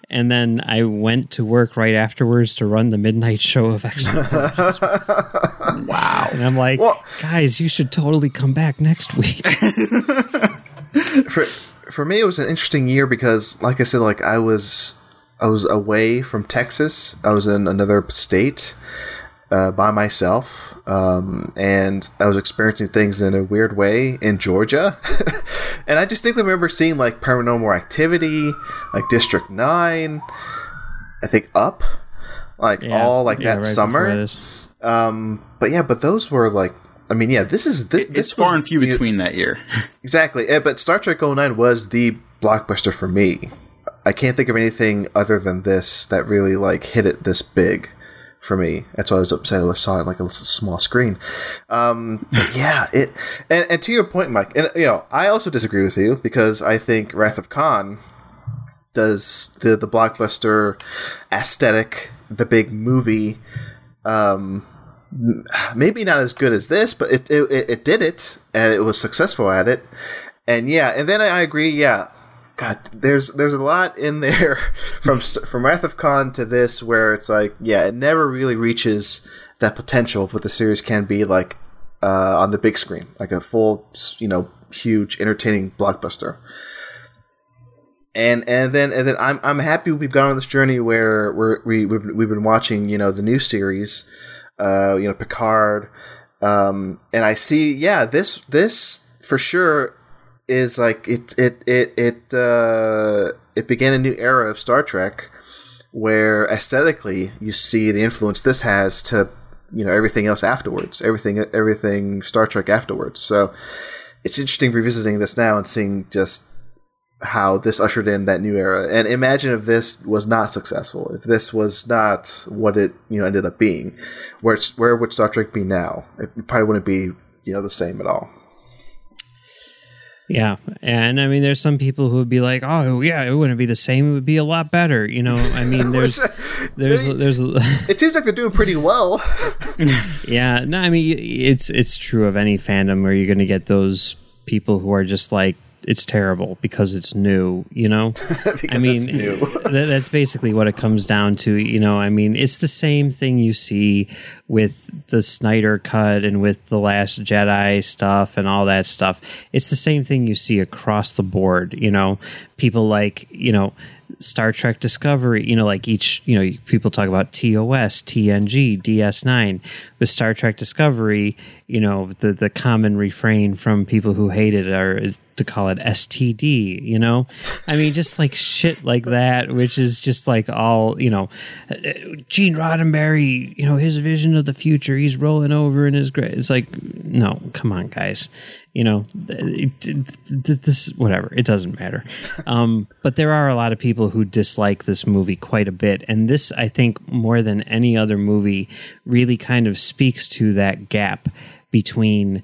and then I went to work right afterwards to run the midnight show of X Men. *laughs* wow! And I'm like, Well- guys, you should totally come back next week. *laughs* for for me it was an interesting year because like i said like i was i was away from texas i was in another state uh, by myself um, and i was experiencing things in a weird way in georgia *laughs* and i distinctly remember seeing like paranormal activity like district 9 i think up like Yeah, all like yeah, that right summer um, but yeah but those were like i mean yeah this is this, it's this far was- and few you- between that year. *laughs* Exactly. Eh, But Star Trek 09 was the blockbuster for me. I can't think of anything other than this that really like hit it this big for me. That's why I was upset I saw it like a small screen. Um, *laughs* yeah, it and, and to your point, Mike, and you know, I also disagree with you because I think Wrath of Khan does the the blockbuster aesthetic, the big movie um, maybe not as good as this, but it, it it- did it and it was successful at it. And yeah, and then I agree. Yeah, God, there's there's a lot in there *laughs* from st- from Wrath of Khan to this where it's like, yeah, it never really reaches that potential of what the series can be like uh, on the big screen, like a full, you know, huge, entertaining blockbuster. And and then and then I'm I'm happy we've gone on this journey where we're, we we've we've been watching you know the new series, uh you know Picard, um and I see yeah this this for sure is like it it it it uh it began a new era of Star Trek where aesthetically you see the influence this has to you know everything else afterwards everything everything Star Trek afterwards so it's interesting revisiting this now and seeing just how this ushered in that new era. And imagine if this was not successful, if this was not what it you know ended up being, where it's, where would Star Trek be now? It probably wouldn't be you know the same at all. Yeah, and I mean, there's some people who would be like, "Oh, yeah, it wouldn't be the same. It would be a lot better." You know, I mean, *laughs* there's, there's, there's, *laughs* It seems like they're doing pretty well. *laughs* yeah. No, I mean, it's it's true of any fandom where you're going to get those people who are just like, it's terrible because it's new. You know, *laughs* I mean, *laughs* that, that's basically what it comes down to. You know, I mean, it's the same thing you see with the Snyder cut and with the Last Jedi stuff and all that stuff. It's the same thing you see across the board. You know, people like you know. Star Trek Discovery, you know, like each, you know, people talk about TOS, TNG, DS9. With Star Trek Discovery, you know, the the common refrain from people who hate it are to call it STD, you know? I mean, just like shit like that, which is just like all, you know, Gene Roddenberry, you know, his vision of the future, he's rolling over in his grave. It's like, no, come on, guys. You know, this, whatever, it doesn't matter. Um, but there are a lot of people who dislike this movie quite a bit. And this, I think, more than any other movie, really kind of speaks to that gap between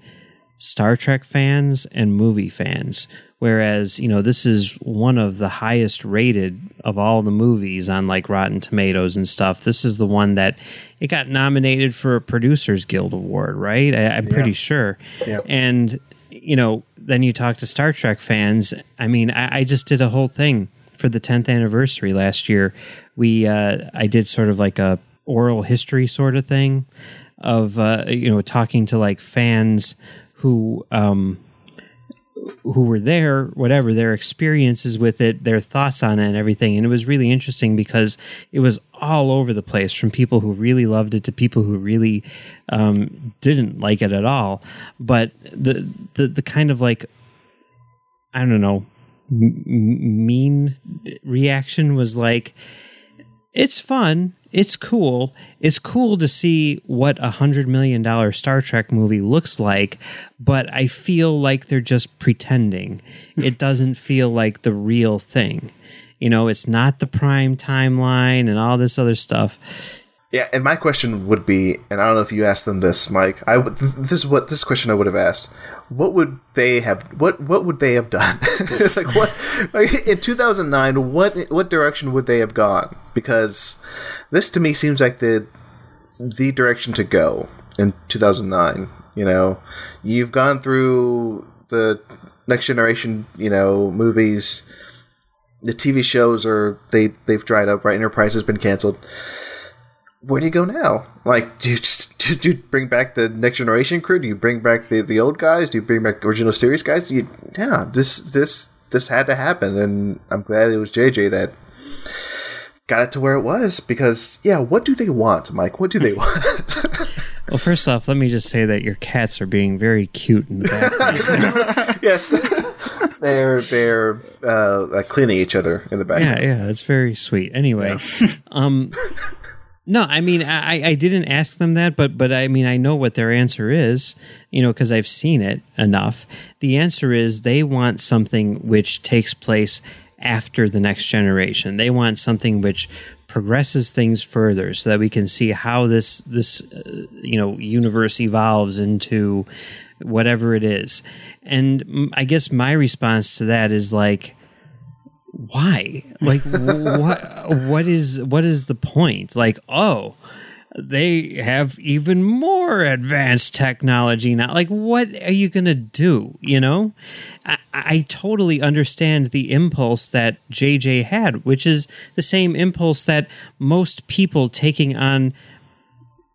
Star Trek fans and movie fans. Whereas, you know, this is one of the highest rated of all the movies on like Rotten Tomatoes and stuff. This is the one that it got nominated for a Producers Guild Award, right? I, I'm pretty sure. Yep. And, you know, then you talk to Star Trek fans. I mean, I, I just did a whole thing for the 10th anniversary last year. We, uh, I did sort of like a oral history sort of thing of, uh, you know, talking to like fans who, um, who were there, whatever their experiences with it, their thoughts on it, and everything. And it was really interesting because it was all over the place from people who really loved it to people who really um, didn't like it at all. But the the the kind of like I don't know m- mean reaction was like it's fun it's cool. It's cool to see what a hundred million dollar star trek movie looks like but i feel like they're just pretending. Hmm. It doesn't feel like the real thing. You know it's not the prime timeline and all this other stuff Yeah, and my question would be, and I don't know if you asked them this, Mike. I would, this is what this question I would have asked. What would they have? What what would they have done? *laughs* like what? Like in two thousand nine, what what direction would they have gone? Because this to me seems like the the direction to go in two thousand nine. You know, you've gone through the next generation, you know, movies. The TV shows are they they've dried up. Right, Enterprise has been canceled where do you go now? Like, do you just do you bring back the next generation crew? Do you bring back the, the old guys? Do you bring back original series guys? You, yeah, this this this had to happen, and I'm glad it was JJ that got it to where it was. Because yeah, what do they want, Mike? What do they *laughs* want? *laughs* Well, first off, let me just say that your cats are being very cute in the background. *laughs* yes, they're they're uh, like cleaning each other in the background. yeah, yeah, it's very sweet. Anyway, um, no, I mean, I, I didn't ask them that, but but I mean, I know what their answer is, you know, because I've seen it enough. The answer is they want something which takes place after the next generation. They want something which progresses things further, so that we can see how this this uh, you know universe evolves into whatever it is. And I guess my response to that is like why? Like *laughs* what what is what is the point? Like oh they have even more advanced technology now. Like what are you gonna do you know? I, I totally understand the impulse that jj had which is the same impulse that most people taking on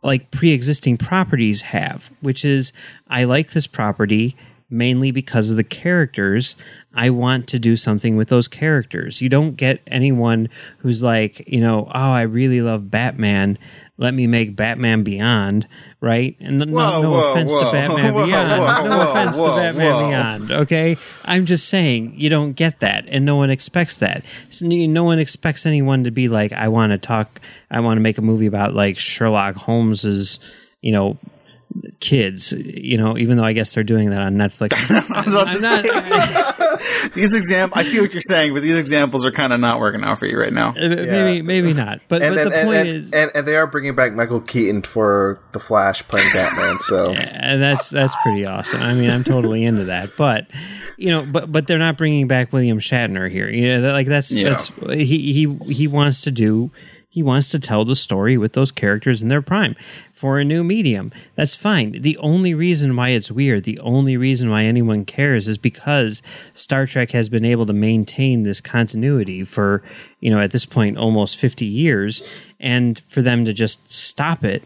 like pre-existing properties have which is i like this property mainly because of the characters i want to do something with those characters. You don't get anyone who's like you know oh i really love batman. Let me make batman beyond right? And no, Whoa, no whoa, offense whoa, to batman *laughs* beyond. no offense to batman beyond okay? I'm just saying you don't get that and no one expects that. So no one expects anyone to be like i want to talk i want to make a movie about like sherlock holmes's you know kids you know even though i guess they're doing that on netflix *laughs* i'm not *laughs* These example, I see what you're saying, but these examples are kind of not working out for you right now. uh, maybe maybe not but, And, but then, the and, point and, is and, and they are bringing back Michael Keaton for the Flash playing Batman. So *laughs* and that's that's pretty awesome. I mean, I'm totally into that. But you know, but but they're not bringing back William Shatner here. You know, like that's Yeah. that's he he he wants to do. He wants to tell the story with those characters in their prime for a new medium. That's fine. The only reason why it's weird, the only reason why anyone cares is because Star Trek has been able to maintain this continuity for, you know, at this point almost 50 years and for them to just stop it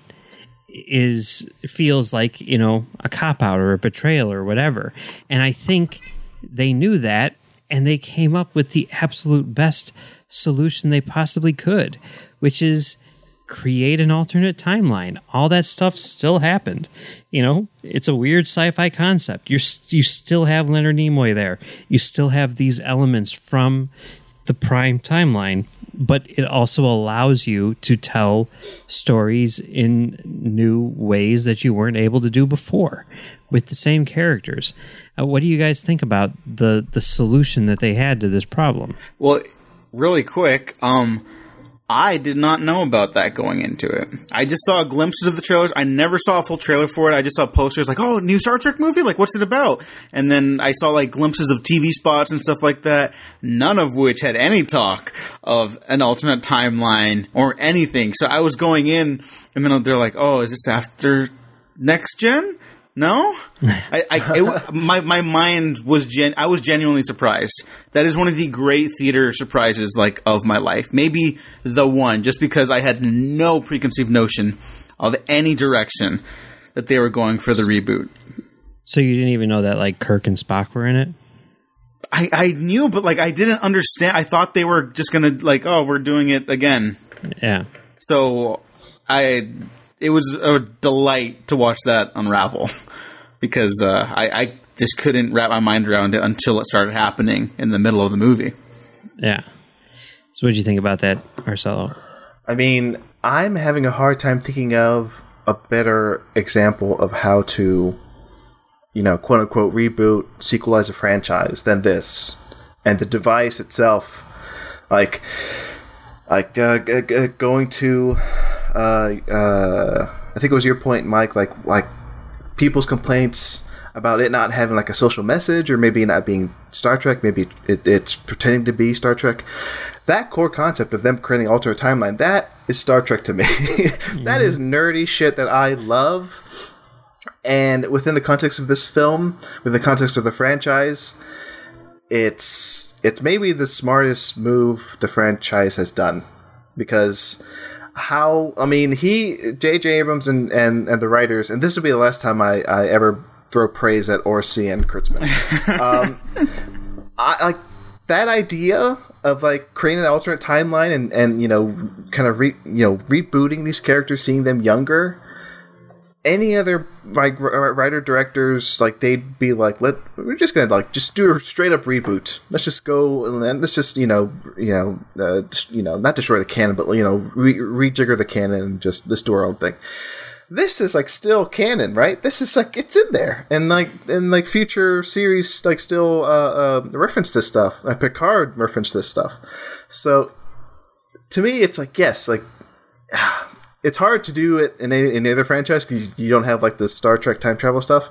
is feels like you know a cop out or a betrayal or whatever and i think they knew that and they came up with the absolute best solution they possibly could which is create an alternate timeline all that stuff still happened you know it's a weird sci-fi concept you're you still have leonard nimoy there you still have these elements from the prime timeline, but it also allows you to tell stories in new ways that you weren't able to do before with the same characters. Uh, what do you guys think about the the solution that they had to this problem? Well, really quick, um, I did not know about that going into it. I just saw glimpses of the trailers. I never saw a full trailer for it. I just saw posters like, "Oh, new Star Trek movie! Like, what's it about?" And then I saw like glimpses of TV spots and stuff like that. None of which had any talk of an alternate timeline or anything. So I was going in, and then they're like, "Oh, is this after next gen?" No, *laughs* I, I it, my my mind was gen. I was genuinely surprised. That is one of the great theater surprises, like of my life. Maybe the one, just because I had no preconceived notion of any direction that they were going for the reboot. So you didn't even know that like Kirk and Spock were in it? I, I knew, but like I didn't understand. I thought they were just gonna like, oh, we're doing it again. Yeah. So I, it was a delight to watch that unravel *laughs* because uh, I, I just couldn't wrap my mind around it until it started happening in the middle of the movie. Yeah. So what did you think about that, Marcelo? I mean, I'm having a hard time thinking of a better example of how to, you know, quote unquote, reboot, sequelize a franchise than this. And the device itself, like, like uh, g- g- going to uh, uh, I think it was your point, Mike. Like like people's complaints about it not having like a social message, or maybe not being Star Trek. Maybe it, it's pretending to be Star Trek. That core concept of them creating alternate timeline that is Star Trek to me. *laughs* that is nerdy shit that I love. And within the context of this film, within the context of the franchise, it's it's maybe the smartest move the franchise has done because how I mean he J.J. Abrams and, and and the writers and this will be the last time I, I ever throw praise at Orci and Kurtzman. *laughs* um, I like that idea of like creating an alternate timeline and and you know kind of re, you know rebooting these characters, seeing them younger any other like writer directors like they'd be like let we're just gonna like just do a straight up reboot. Let's just go and let's just you know you know uh, you know not destroy the canon but you know re- rejigger the canon and just let's do our own thing. This is like still canon right? This is like it's in there. And like and like future series like still uh, uh reference this stuff. Uh, picard reference this stuff. So to me it's like yes like it's hard to do it in any, any other franchise because you don't have like the Star Trek time travel stuff.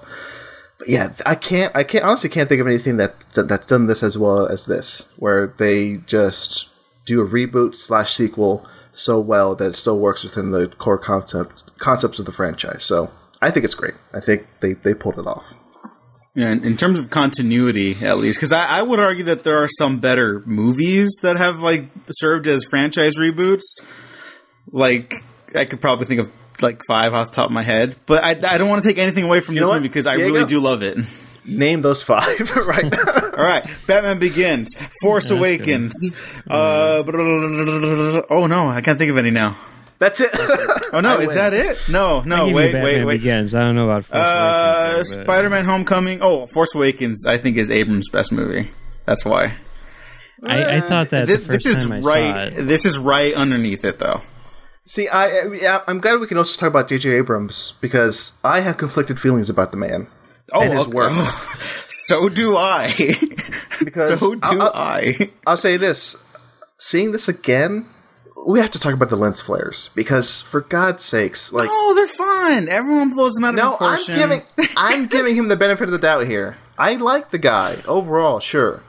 But yeah, I can't. I can't honestly can't think of anything that, that that's done this as well as this, where they just do a reboot slash sequel so well that it still works within the core concept concepts of the franchise. So I think it's great. I think they they pulled it off. Yeah, in terms of continuity, at least, because I, I, would argue that there are some better movies that have like served as franchise reboots. Like I could probably think of like five off the top of my head, but I, I don't want to take anything away from you this movie because I really do love it. Name those five *laughs* right now. *laughs* All right, Batman Begins, Force yeah, Awakens. *laughs* Uh, oh no, I can't think of any now. That's it. oh no, is that it? No, no. Wait, wait, wait. Begins. I don't know about Force uh, Awakens. Spider-Man: Homecoming. Oh, Force Awakens. I think is Abrams' best movie. That's why. I, I thought that this, this is right. This is right underneath it, though. See, I I'm glad we can also talk about J.J. Abrams because I have conflicted feelings about the man oh, and his okay. work. Oh, *laughs* so do I. *laughs* because so do I'll, I. *laughs* I'll say this: seeing this again, we have to talk about the lens flares because, for God's sakes, like oh, they're fun. Everyone blows them out no, of proportion. I'm giving I'm giving him the benefit of the doubt here. I like the guy overall, sure.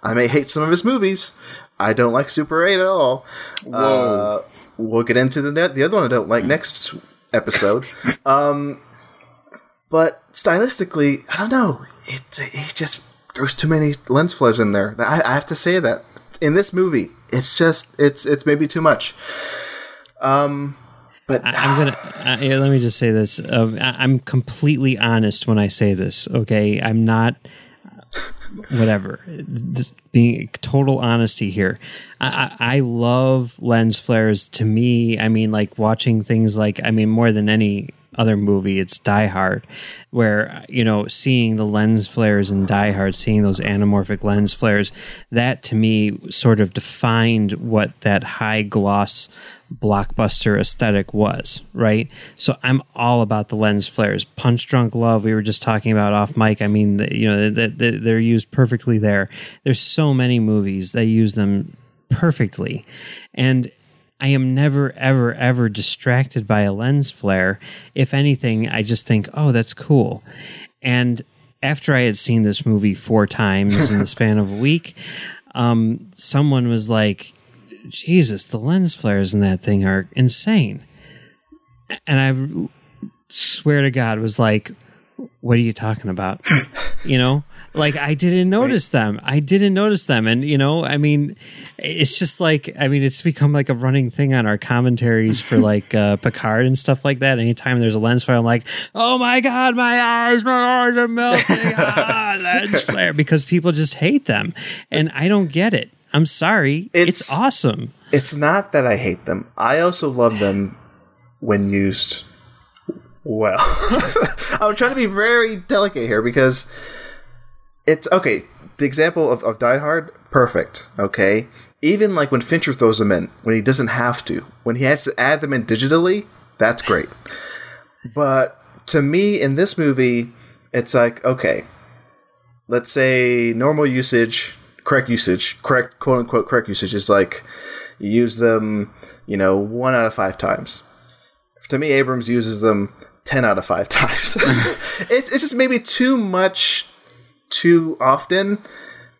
I may hate some of his movies. I don't like Super 8 at all. Whoa. Uh, we'll get into the the other one I don't like next episode. *laughs* Um, but stylistically, I don't know. It it just there's too many lens flares in there. I, I have to say that in this movie, it's just it's it's maybe too much. Um, but I, am gonna uh, yeah, let me just say this. Um, I, I'm completely honest when I say this. Okay, I'm not whatever. This being total honesty here. I, I love lens flares. To me, I mean, like watching things like I mean, more than any other movie, it's Die Hard, where you know seeing the lens flares in Die Hard, seeing those anamorphic lens flares, that to me sort of defined what that high gloss blockbuster aesthetic was, right? So I'm all about the lens flares. Punch Drunk Love, we were just talking about off mic. I mean, you know, they're used perfectly there. There's so many movies that use them perfectly. And I am never, ever, ever distracted by a lens flare. If anything, I just think, oh, that's cool. And after I had seen this movie four times in the *laughs* span of a week, um, someone was like, Jesus, the lens flares in that thing are insane. And I swear to God was like, what are you talking about? *laughs* you know? Like I didn't notice right. them. I didn't notice them, and you know, I mean, it's just like I mean, it's become like a running thing on our commentaries for *laughs* like uh, Picard and stuff like that. Anytime there's a lens flare, I'm like, oh my god, my eyes, my eyes are melting, *laughs* ah, lens flare, because people just hate them, and I don't get it. I'm sorry, it's, it's awesome. It's not that I hate them. I also love them when used well. *laughs* I'm trying to be very delicate here because it's okay. The example of, of Die Hard, perfect. Okay, even like when Fincher throws them in when he doesn't have to, when he has to add them in digitally, that's great. But to me, in this movie, it's like okay, let's say normal usage, correct usage, correct quote unquote correct usage is like you use them, you know, one out of five times. to me, Abrams uses them ten out of five *laughs* times. *laughs* it's it's just maybe too much, too often,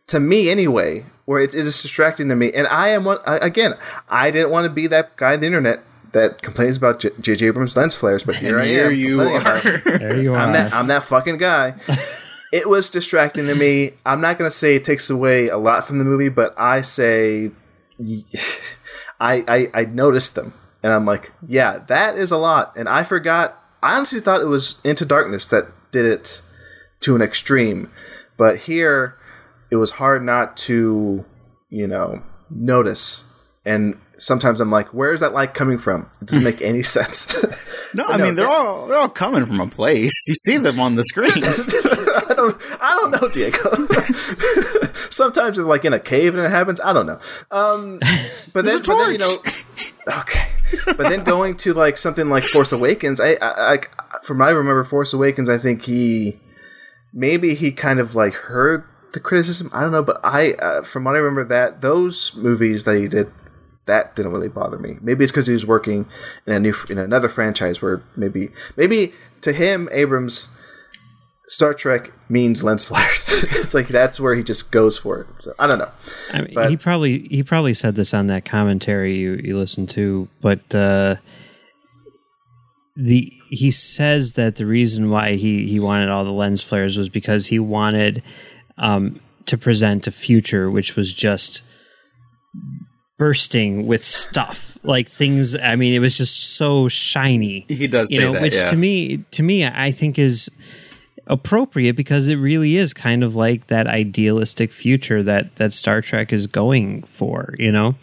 to me anyway. Where it, it is distracting to me, and I am one again. I didn't want to be that guy on the internet that complains about J- J.J. Abrams lens flares, but here I Here am. you complaining about are. There you are. I'm that I'm that fucking guy. *laughs* it was distracting to me. I'm not gonna say it takes away a lot from the movie, but I say *laughs* I I, I noticed them and I'm like, yeah, that is a lot. And I forgot I honestly thought it was Into Darkness that did it to an extreme. But here it was hard not to, you know, notice. And sometimes I'm like, where's that light coming from? It doesn't make any *laughs* sense. *laughs* No, I mean they're that- all they're all coming from a place. You see them on the screen. *laughs* I don't I don't know, Diego. Sometimes it's like in a cave and it happens. I don't know. Um, but then, but then you know, okay. But then going to like something like Force Awakens, I, I, I from what I remember, Force Awakens, I think he maybe he kind of like heard the criticism. I don't know, but I uh, from what I remember that those movies that he did. That didn't really bother me. Maybe it's because he was working in a new in another franchise where maybe maybe to him Abrams Star Trek means lens *laughs* flares. it's like that's where he just goes for it. So I don't know. I mean, But- he probably he probably said this on that commentary you you listened to, but uh, the he says that the reason why he he wanted all the lens flares was because he wanted um, to present a future which was just bursting with stuff like things. I mean, it was just so shiny he does you know that, which yeah. to me to me i think is appropriate because it really is kind of like that idealistic future that that star trek is going for you know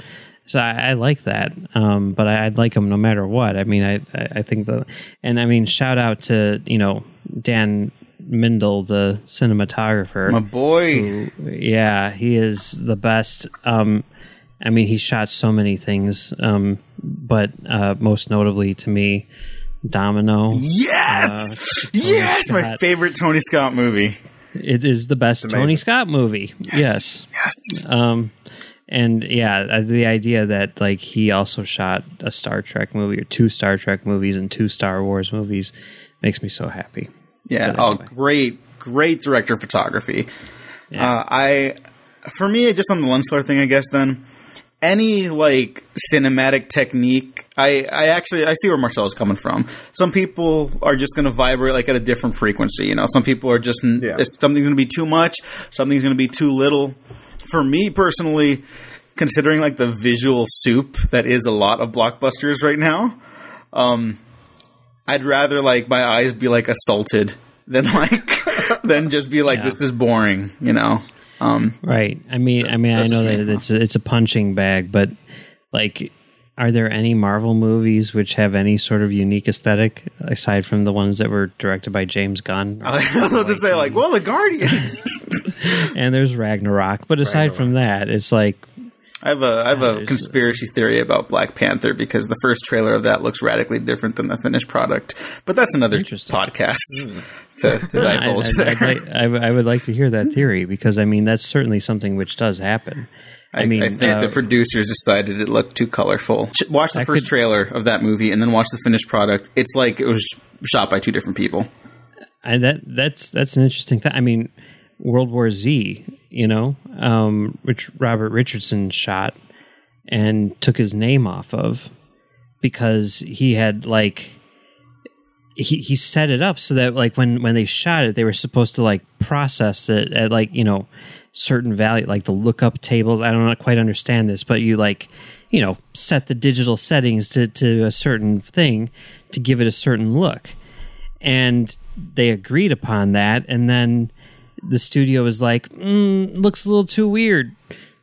so i, I like that um, but I, i'd like them no matter what i mean I, I i think the and i mean shout out to you know dan mindel the cinematographer My boy. who- yeah, he is the best. Um, I mean, he shot so many things, um, but uh, most notably to me, Domino. Yes, Uh, yes, my favorite Tony Scott movie. It is the best Tony. Scott movie. Yes. yes. Um, and yeah, uh, the idea that like he also shot a Star Trek movie or two Star Trek movies and two Star Wars movies makes me so happy. Yeah. But Oh, great, great director of photography. Uh, I, for me, just on the lens flare thing, I guess. Then any like cinematic technique, I, I actually I see where marcel is coming from. Some people are just going to vibrate like at a different frequency. You know, some people are just Yeah. something's going to be too much, something's going to be too little. For me personally, considering like the visual soup that is a lot of blockbusters right now, um, I'd rather like my eyes be like assaulted than *laughs* like than just be like Yeah. this is boring, you know. Um, Right. I mean, I mean, I know that it's a, it's a punching bag, but like, are there any Marvel movies which have any sort of unique aesthetic aside from the ones that were directed by James Gunn? *laughs* I don't know to say. Like, well, the Guardians. *laughs* and there's Ragnarok, but aside from that, it's like I have a I have a conspiracy theory about Black Panther because the first trailer of that looks radically different than the finished product. But that's another podcast hmm. *laughs* to, to I, divulge I'd I, I would like to hear that theory because I mean that's certainly something which does happen. I, mean, I think uh, the producers decided it looked too colorful. Watch the I first could- trailer of that movie and then watch the finished product. It's like it was shot by two different people. I, that that's that's an interesting thing. I mean, World War Z, you know, um, which Robert Richardson shot and took his name off of because he had like he he set it up so that like when when they shot it, they were supposed to like process it at like you know certain value, like the lookup tables. I don't quite understand this, but you like you know set the digital settings to to a certain thing to give it a certain look. And they agreed upon that. And then the studio was like mm, looks a little too weird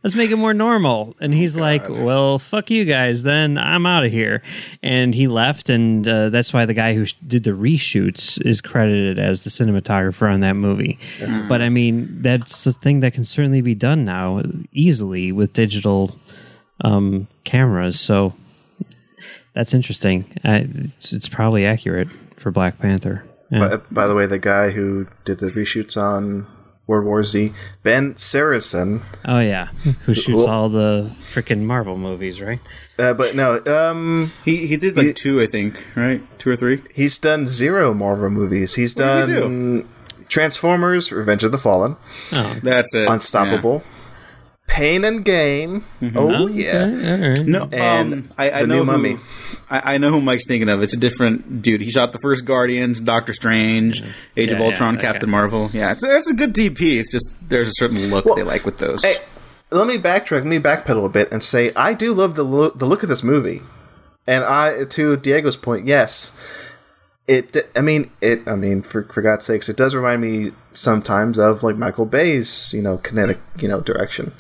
let's make it more normal. And he's like well fuck you guys then i'm out of here. And he left and uh, that's why the guy who sh- did the reshoots is credited as the cinematographer on that movie. But i mean that's the thing that can certainly be done now easily with digital um, cameras. So that's interesting. Uh, it's, it's probably accurate for black panther. Yeah. By, by the way, the guy who did the reshoots on World War Z. Ben Seresin, Oh yeah, who shoots Well- all the freaking Marvel movies, right? uh, but no, um, He he did like He- two, I think, right? Two or three. he's done zero Marvel movies. He's What did he done Transformers: Revenge of the Fallen, Oh, That's it. Unstoppable, Pain and Gain. Oh yeah, okay, all right. No, And um, I, I the know new who, Mummy. I, I know who Mike's thinking of. It's a different dude. He shot the first Guardians, Doctor Strange, Age of Ultron, yeah, Captain okay. Marvel. Yeah, it's, it's a good DP. It's just there's a certain look Well, they like with those. Hey, let me backtrack. Let me backpedal a bit and say I do love the look, the look of this movie, and I to Diego's point, yes, it. I mean, it. I mean, for for God's sakes, it does remind me sometimes of like Michael Bay's, you know, kinetic, you know, direction,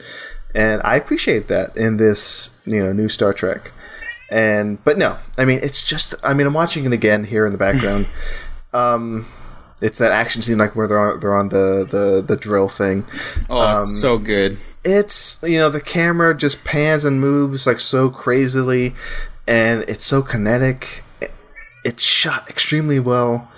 and I appreciate that in this, you know, new Star Trek. And but no, I mean, it's just. I mean, I'm watching it again here in the background. *laughs* um, it's that action scene like where they're on, they're on the the the drill thing oh, um, so good. it's you know the camera just pans and moves like so crazily and it's so kinetic it's shot extremely well.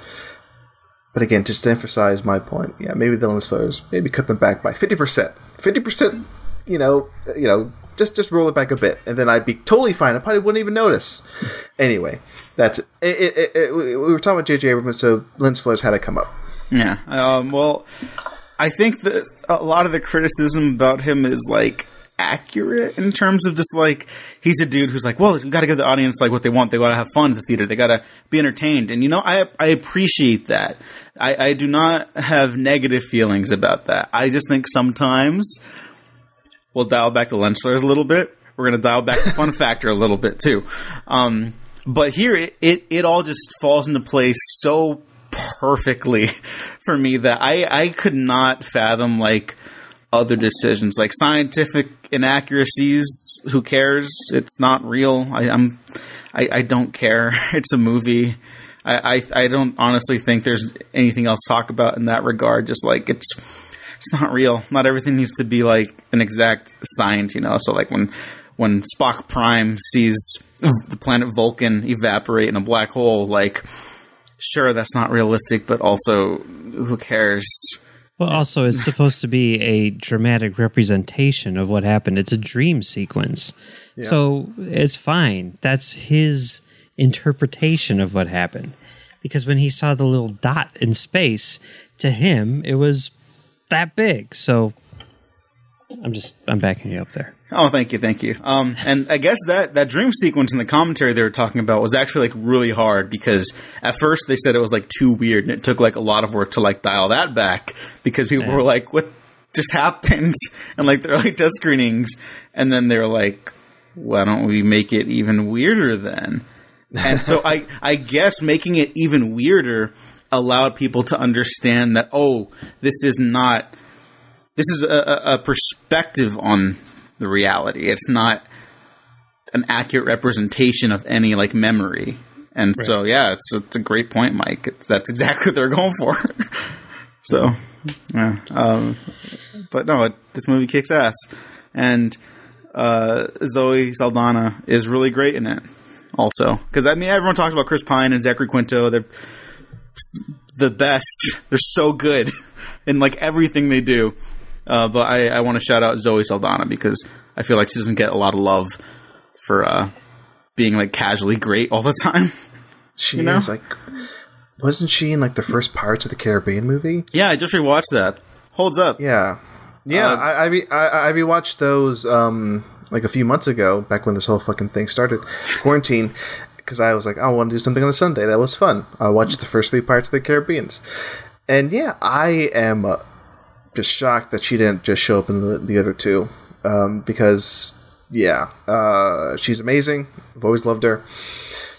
But again just to emphasize my point yeah maybe the lens flares maybe cut them back by 50% 50% you know you know just just roll it back a bit and then i'd be totally fine. I probably wouldn't even notice. *laughs* Anyway that's it, it, it, it, it we were talking about jj abrams so lens flares had to come up. Yeah. Um, well, I think that a lot of the criticism about him is like accurate in terms of just like he's a dude who's like, well, you got to give the audience like what they want. They got to have fun at the theater. They got to be entertained. And you know, I I appreciate that. I, I do not have negative feelings about that. I just think sometimes we'll dial back the lens flares a little bit. We're going to dial back the fun *laughs* factor a little bit too. Um, but here it, it, it all just falls into place so perfectly *laughs* for me that I, I could not fathom like other decisions like scientific inaccuracies. Who cares? It's not real. I, I'm I, I don't care. *laughs* It's a movie. I, I I don't honestly think there's anything else to talk about in that regard. Just like it's it's not real. Not everything needs to be like an exact science, you know. So like when when Spock Prime sees *laughs* the planet Vulcan evaporate in a black hole, like sure that's not realistic, but also who cares? Well, also, it's supposed to be a dramatic representation of what happened. It's a dream sequence. So it's fine. That's his interpretation of what happened. Because when he saw the little dot in space, to him, it was that big. So I'm just, I'm backing you up there. Oh, thank you, thank you. Um, and I guess that that dream sequence in the commentary they were talking about was actually like really hard because at first they said it was like too weird and it took like a lot of work to like dial that back because people Yeah. were like, "What just happened?" *laughs* And like they're like test screenings, and then they're like, "Why don't we make it even weirder then?" And so I I guess making it even weirder allowed people to understand that oh, this is not this is a, a, perspective on the reality. It's not an accurate representation of any like memory. And so, yeah, it's it's a great point, Mike. It's, that's exactly *laughs* what they're going for. *laughs* so, yeah. Um, but no, it, this movie kicks ass, and uh, Zoe Saldana is really great in it. Also, because I mean, everyone talks about Chris Pine and Zachary Quinto. They're the best. *laughs* They're so good in like everything they do. Uh, but I, I want to shout out Zoe Saldana because I feel like she doesn't get a lot of love for uh, being like casually great all the time. she You know? is like wasn't she in like the first Pirates of the Caribbean movie? Yeah, I just rewatched that. Holds up. Yeah, yeah. Uh, I I, re- I I rewatched those um like a few months ago, back when this whole fucking thing started, quarantine. Because I was like, I want to do something on a Sunday. That was fun. I watched the first three Pirates of the Caribbeans, and yeah, I am uh, just shocked that she didn't just show up in the, the other two. Um, because yeah, uh, she's amazing. I've always loved her.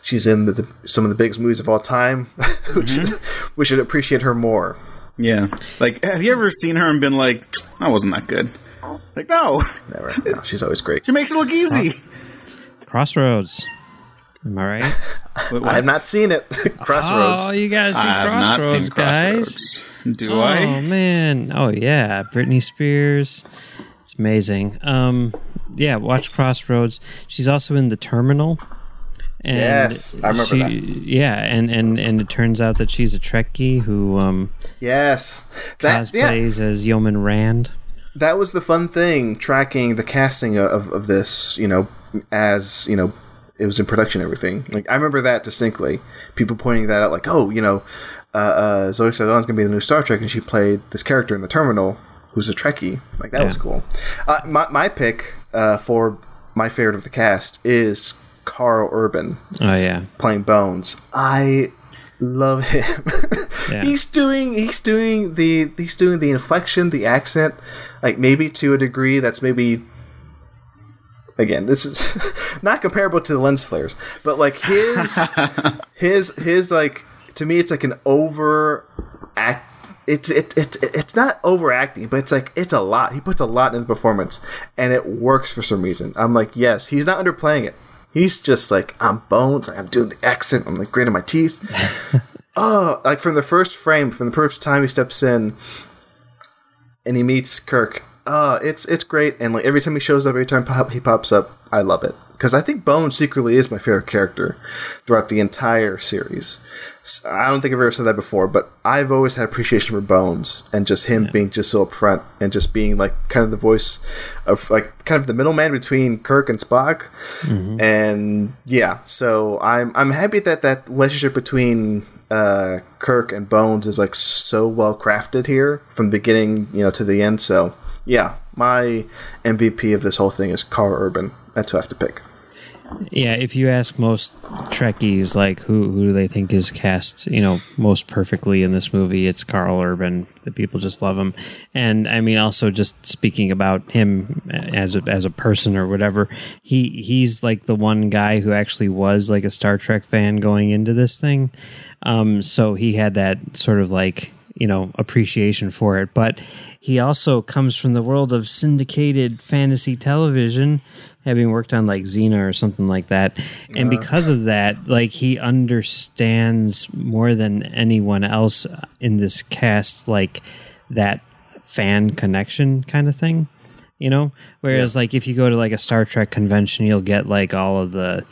She's in the, the, some of the biggest movies of all time. *laughs* Which we should appreciate her more. Yeah. Like, have you ever seen her and been like, "I wasn't that good? Like, no. Never. No, she's always great. She makes it look easy. Crossroads. Am I right? *laughs* Wait. I have not seen it. *laughs* Crossroads. Oh, you guys see I have not Crossroads, guys? Crossroads. Do oh I? Oh man! Oh yeah, Britney Spears. It's amazing. Um, yeah, watch Crossroads. She's also in The Terminal. And Yes, I remember she, that. Yeah, and, and, and it turns out that she's a Trekkie who um, Yes, that yeah, cosplays as Yeoman Rand. that was the fun thing tracking the casting of, of this you know as you know it was in production everything like i remember that distinctly people pointing that out like oh you know uh, uh, zoe saldana's gonna be the new star trek and she played this character in the terminal who's a trekkie like that was cool uh, my, my pick uh, for my favorite of the cast is karl urban Oh yeah, playing Bones. I love him. *laughs* Yeah. he's doing he's doing the he's doing the inflection, the accent, like maybe to a degree that's maybe again, this is *laughs* not comparable to the lens flares, but like his *laughs* his his like to me it's like an over act it's it, it, it's not overacting, but it's like it's a lot. He puts a lot in the performance, and it works for some reason. I'm like, yes, he's not underplaying it. He's just like, I'm bones. I'm doing the accent. I'm like gritting my teeth. *laughs* oh, like from the first frame, from the first time he steps in, and he meets Kirk. Uh, it's it's great, and like every time he shows up, every time pop, he pops up, I love it because I think Bones secretly is my favorite character throughout the entire series. I don't think I've ever said that before, but I've always had appreciation for Bones and just him being just so upfront and just being like kind of the voice of like kind of the middleman between Kirk and Spock. And yeah, so I'm I'm happy that that relationship between uh, Kirk and Bones is like so well crafted here from the beginning, you know, to the end. So yeah, my MVP of this whole thing is Karl Urban. That's who I have to pick. yeah. If you ask most Trekkies, like who who do they think is cast, you know, most perfectly in this movie, it's Karl Urban. The people just love him, and I mean, also just speaking about him as a as a person or whatever, he he's like the one guy who actually was like a Star Trek fan going into this thing. Um, so he had that sort of like you know appreciation for it, but he also comes from the world of syndicated fantasy television having worked on like Xena or something like that. And because of that, like he understands more than anyone else in this cast, like that fan connection kind of thing, you know? Whereas like if you go to like a Star Trek convention, you'll get like all of the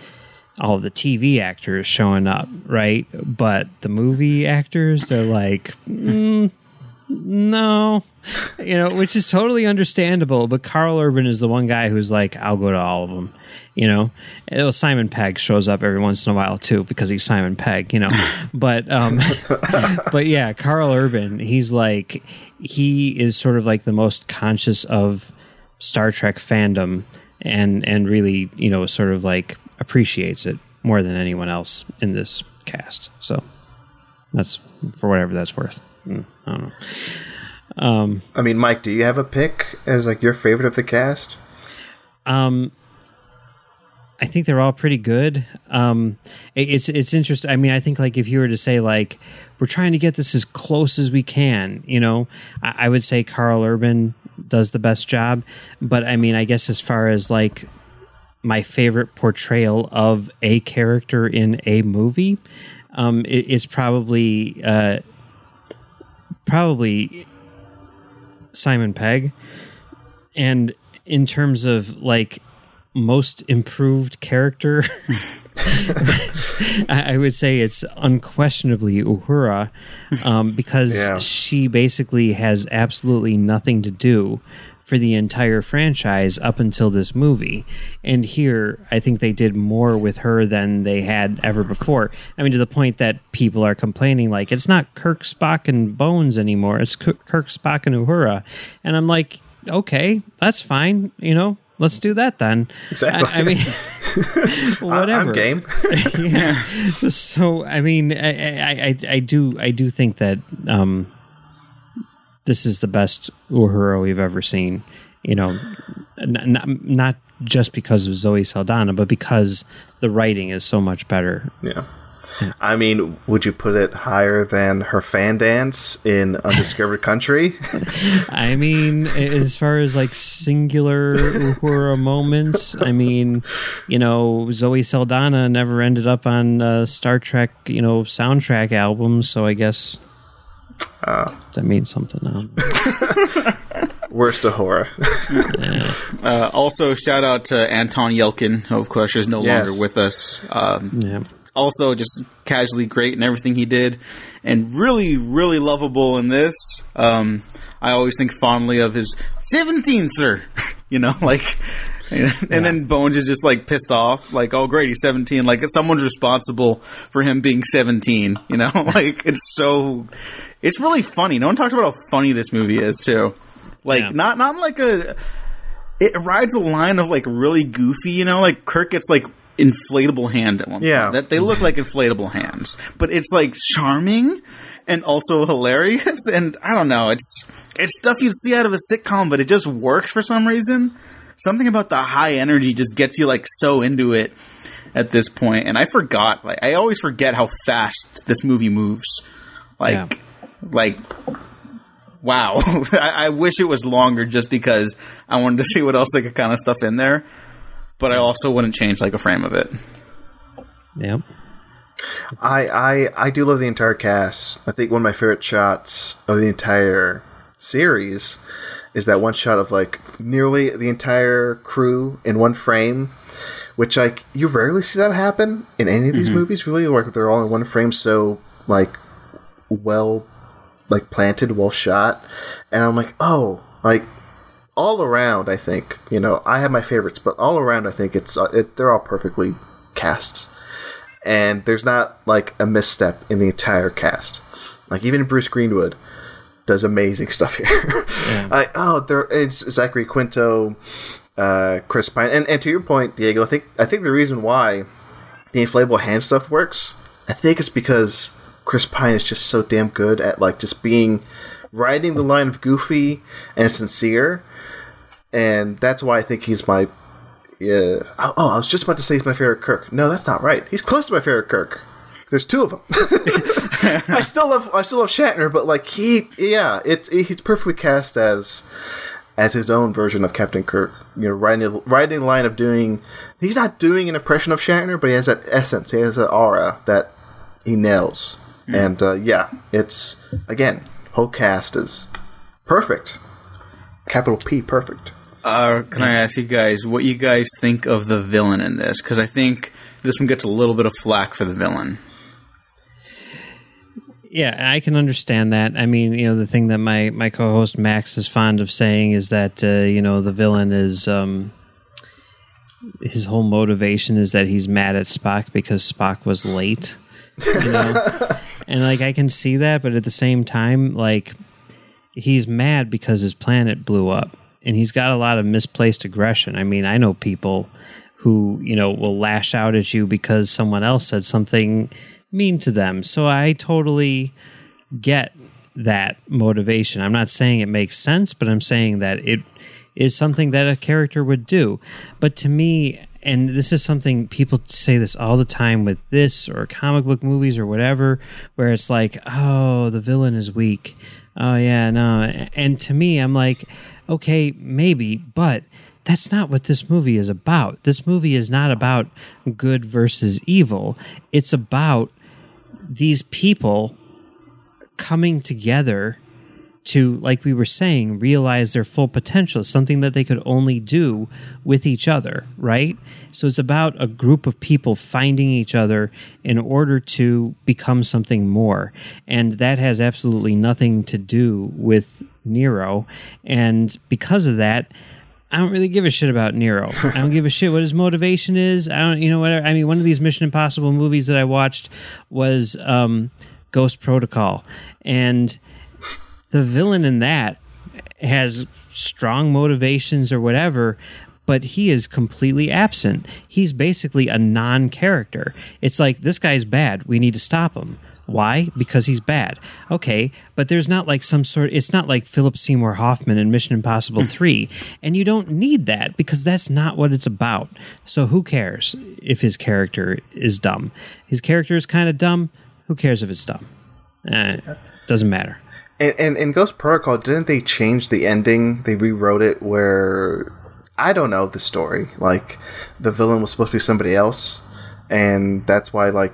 all of the TV actors showing up, right? But the movie actors, they're like, mm, no, you know, which is totally understandable. But Karl Urban is the one guy who's like, I'll go to all of them. You know, well, Simon Pegg shows up every once in a while too because he's Simon Pegg. You know, *laughs* but um, *laughs* but yeah, Karl Urban, he's like, he is sort of like the most conscious of Star Trek fandom and and really you know sort of like appreciates it more than anyone else in this cast. So that's for whatever that's worth. Mm, I don't know. I mean, Mike, do you have a pick as like your favorite of the cast? Um, I think they're all pretty good. Um, it- it's it's interesting. I mean, I think like if you were to say like we're trying to get this as close as we can, you know, I, I would say Karl Urban does the best job. But I mean, I guess as far as like my favorite portrayal of a character in a movie, um, it, it's probably uh, probably Simon Pegg. And in terms of like most improved character, *laughs* I would say it's unquestionably Uhura um, because Yeah. she basically has absolutely nothing to do for the entire franchise up until this movie. And here, I think they did more with her than they had ever before. I mean, to the point that people are complaining, like, it's not Kirk, Spock, and Bones anymore. It's Kirk, Spock, and Uhura. And I'm like, okay, that's fine. You know, let's do that then. Exactly. I, I mean, *laughs* whatever. I'm game. *laughs* yeah. So I mean, I, I, I, I do I do think that um, this is the best Uhura we've ever seen. You know, not not just because of Zoe Saldana, but because the writing is so much better. yeah. I mean, would you put it higher than her fan dance in Undiscovered Country? *laughs* *laughs* I mean, as far as like singular Uhura moments, I mean, you know, Zoe Saldana never ended up on uh, Star Trek, you know, soundtrack albums, so I guess that means something. Um, *laughs* Worst of horror. Uh, also, shout out to Anton Yelchin, who of course is no Yes. longer with us. Um, Yeah. also, just casually great in everything he did, and really, really lovable in this. Um, I always think fondly of his seventeenth, sir. *laughs* you know, like, *laughs* and, then Bones is just like pissed off, like, oh great, he's seventeen. Like, someone's responsible for him being seventeen. You know, like it's so, it's really funny. No one talks about how funny this movie is too. Like, Yeah. not not like a it rides a line of like really goofy, you know, like Kirk gets like inflatable hands at one point. Yeah. That they look like inflatable hands. But it's like charming and also hilarious *laughs* and I don't know, it's it's stuff you'd see out of a sitcom, but it just works for some reason. Something about the high energy just gets you like so into it at this point. And I forgot, like I always forget how fast this movie moves. Like Yeah. Like wow. *laughs* I, I wish it was longer just because I wanted to see what else they could kind of stuff in there. But I also wouldn't change like a frame of it. Yep. I, I I do love the entire cast. I think one of my favorite shots of the entire series is that one shot of like nearly the entire crew in one frame, which like you rarely see that happen in any of these mm-hmm. movies. Really, like they're all in one frame, so like well, like planted, well shot, and I'm like, oh, like all around. I think you know I have my favorites, but all around, I think it's uh, it, they're all perfectly cast and there's not like a misstep in the entire cast. Like even Bruce Greenwood does amazing *laughs* stuff here. like oh, there it's Zachary Quinto, uh, Chris Pine, and, and to your point, Diego, I think I think the reason why the inflatable hand stuff works, I think it's because Chris Pine is just so damn good at like just being riding the line of goofy and sincere, and that's why I think he's my yeah. Oh, oh, I was just about to say he's my favorite Kirk. No, that's not right. He's close to my favorite Kirk. There's two of them. *laughs* I still love I still love Shatner, but like he, yeah, it's he's perfectly cast as as his own version of Captain Kirk. You know, riding riding the line of doing. He's not doing an impression of Shatner, but he has that essence. He has that aura that he nails. And uh, yeah, it's again, whole cast is perfect. Capital P, perfect. Uh, can I ask you guys what you guys think of the villain in this? Because I think this one gets a little bit of flack for the villain. Yeah, I can understand that. I mean, you know, the thing that my my co-host Max is fond of saying is that uh, you know the villain is um, his whole motivation is that he's mad at Spock because Spock was late. You know, *laughs* and like I can see that, but at the same time, like he's mad because his planet blew up, and he's got a lot of misplaced aggression. I mean, I know people who you know will lash out at you because someone else said something mean to them. So I totally get that motivation. I'm not saying it makes sense, but I'm saying that it is something that a character would do. But to me, and this is something people say this all the time with this or comic book movies or whatever, where it's like, oh, the villain is weak. Oh, yeah, no. And to me, I'm like, okay, maybe, but that's not what this movie is about. This movie is not about good versus evil. It's about these people coming together to, like we were saying, realize their full potential, something that they could only do with each other, right? So it's about a group of people finding each other in order to become something more. And that has absolutely nothing to do with Nero. And because of that, I don't really give a shit about Nero. *laughs* I don't give a shit what his motivation is. I don't, you know, whatever. I mean, one of these Mission Impossible movies that I watched was um, Ghost Protocol, and the villain in that has strong motivations or whatever, but he is completely absent. He's basically a non character. It's like, this guy's bad. We need to stop him. Why? Because he's bad. Okay, but there's not like some sort. It's not like Philip Seymour Hoffman in Mission Impossible *laughs* Three, and you don't need that because that's not what it's about. So who cares if his character is dumb? His character is kind of dumb. Who cares if it's dumb? Eh, doesn't matter. And, and in Ghost Protocol, didn't they change the ending? They rewrote it where I don't know the story. Like the villain was supposed to be somebody else, and that's why like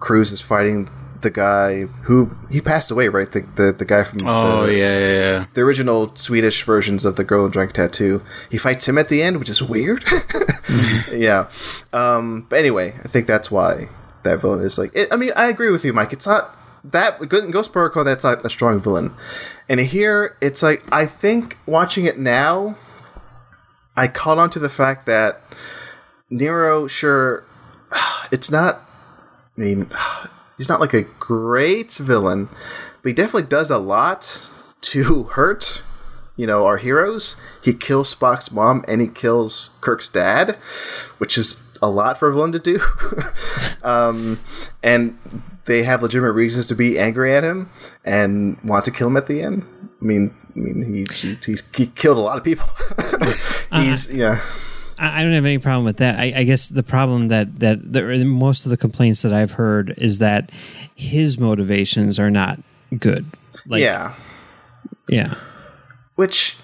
Cruise is fighting the guy who he passed away, right? The the, the guy from Oh the, yeah, yeah, yeah. the original Swedish versions of the Girl in Dragon Tattoo. He fights him at the end, which is weird. *laughs* yeah. Um, but anyway, I think that's why that villain is like. It, I mean, I agree with you, Mike. It's not that Ghost Protocol. That's not a strong villain, and here it's like I think watching it now, I caught on to the fact that Nero, sure, *sighs* it's not. I mean, *sighs* he's not like a great villain, but he definitely does a lot to *laughs* hurt, you know, our heroes. He kills Spock's mom and he kills Kirk's dad, which is a lot for a villain to do. *laughs* um, and they have legitimate reasons to be angry at him and want to kill him at the end. I mean, I mean, he he, he's, he killed a lot of people. *laughs* he's uh-huh. yeah. I I don't have any problem with that. I, I guess the problem that that the, most of the complaints that I've heard is that his motivations are not good. Like, yeah. yeah. which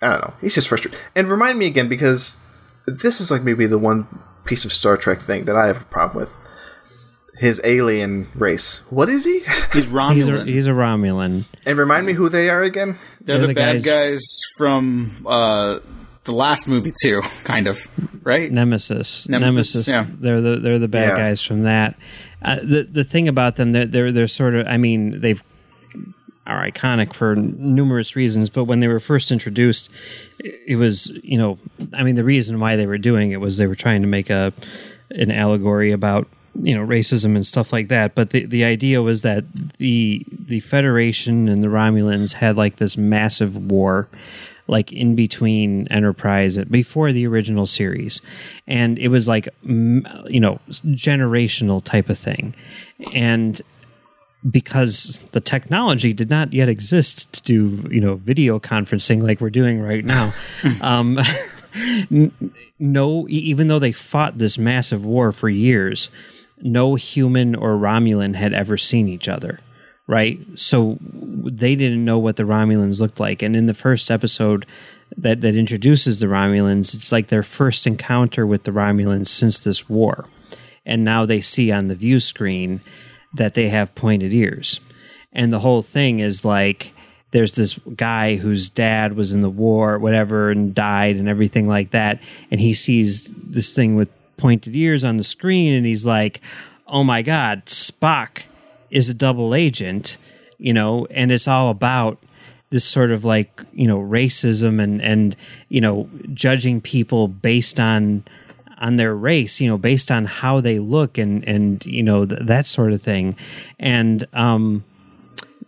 I don't know. He's just frustrated. And remind me again because this is like maybe the one piece of Star Trek thing that I have a problem with. His alien race. What is he? *laughs* He's He's a, Romulan. he's a Romulan. and remind me who they are again. They're, they're the, the bad guys- guys, from uh, the last movie too, *laughs* kind of, right? Nemesis. Nemesis, Nemesis. yeah. They're the they're the bad Yeah. guys from that. Uh, the the thing about them, they're, they're they're sort of. I mean, they've are iconic for numerous reasons, but when they were first introduced, it was you know, I mean, the reason why they were doing it was they were trying to make a an allegory about you know racism and stuff like that. But the the idea was that the the Federation and the Romulans had like this massive war like in between Enterprise before the original series, and it was like you know generational type of thing, and because the technology did not yet exist to do you know video conferencing like we're doing right now. *laughs* um, *laughs* n- no, even though they fought this massive war for years, no human or Romulan had ever seen each other. Right, so they didn't know what the Romulans looked like, and in the first episode that that introduces the Romulans, it's like their first encounter with the Romulans since this war, and now they see on the view screen that they have pointed ears. And the whole thing is like there's this guy whose dad was in the war, whatever, and died and everything like that. And he sees this thing with pointed ears on the screen and he's like, oh my God, Spock is a double agent, you know, and it's all about this sort of like you know racism and and you know judging people based on on their race you know based on how they look and and you know th- that sort of thing and um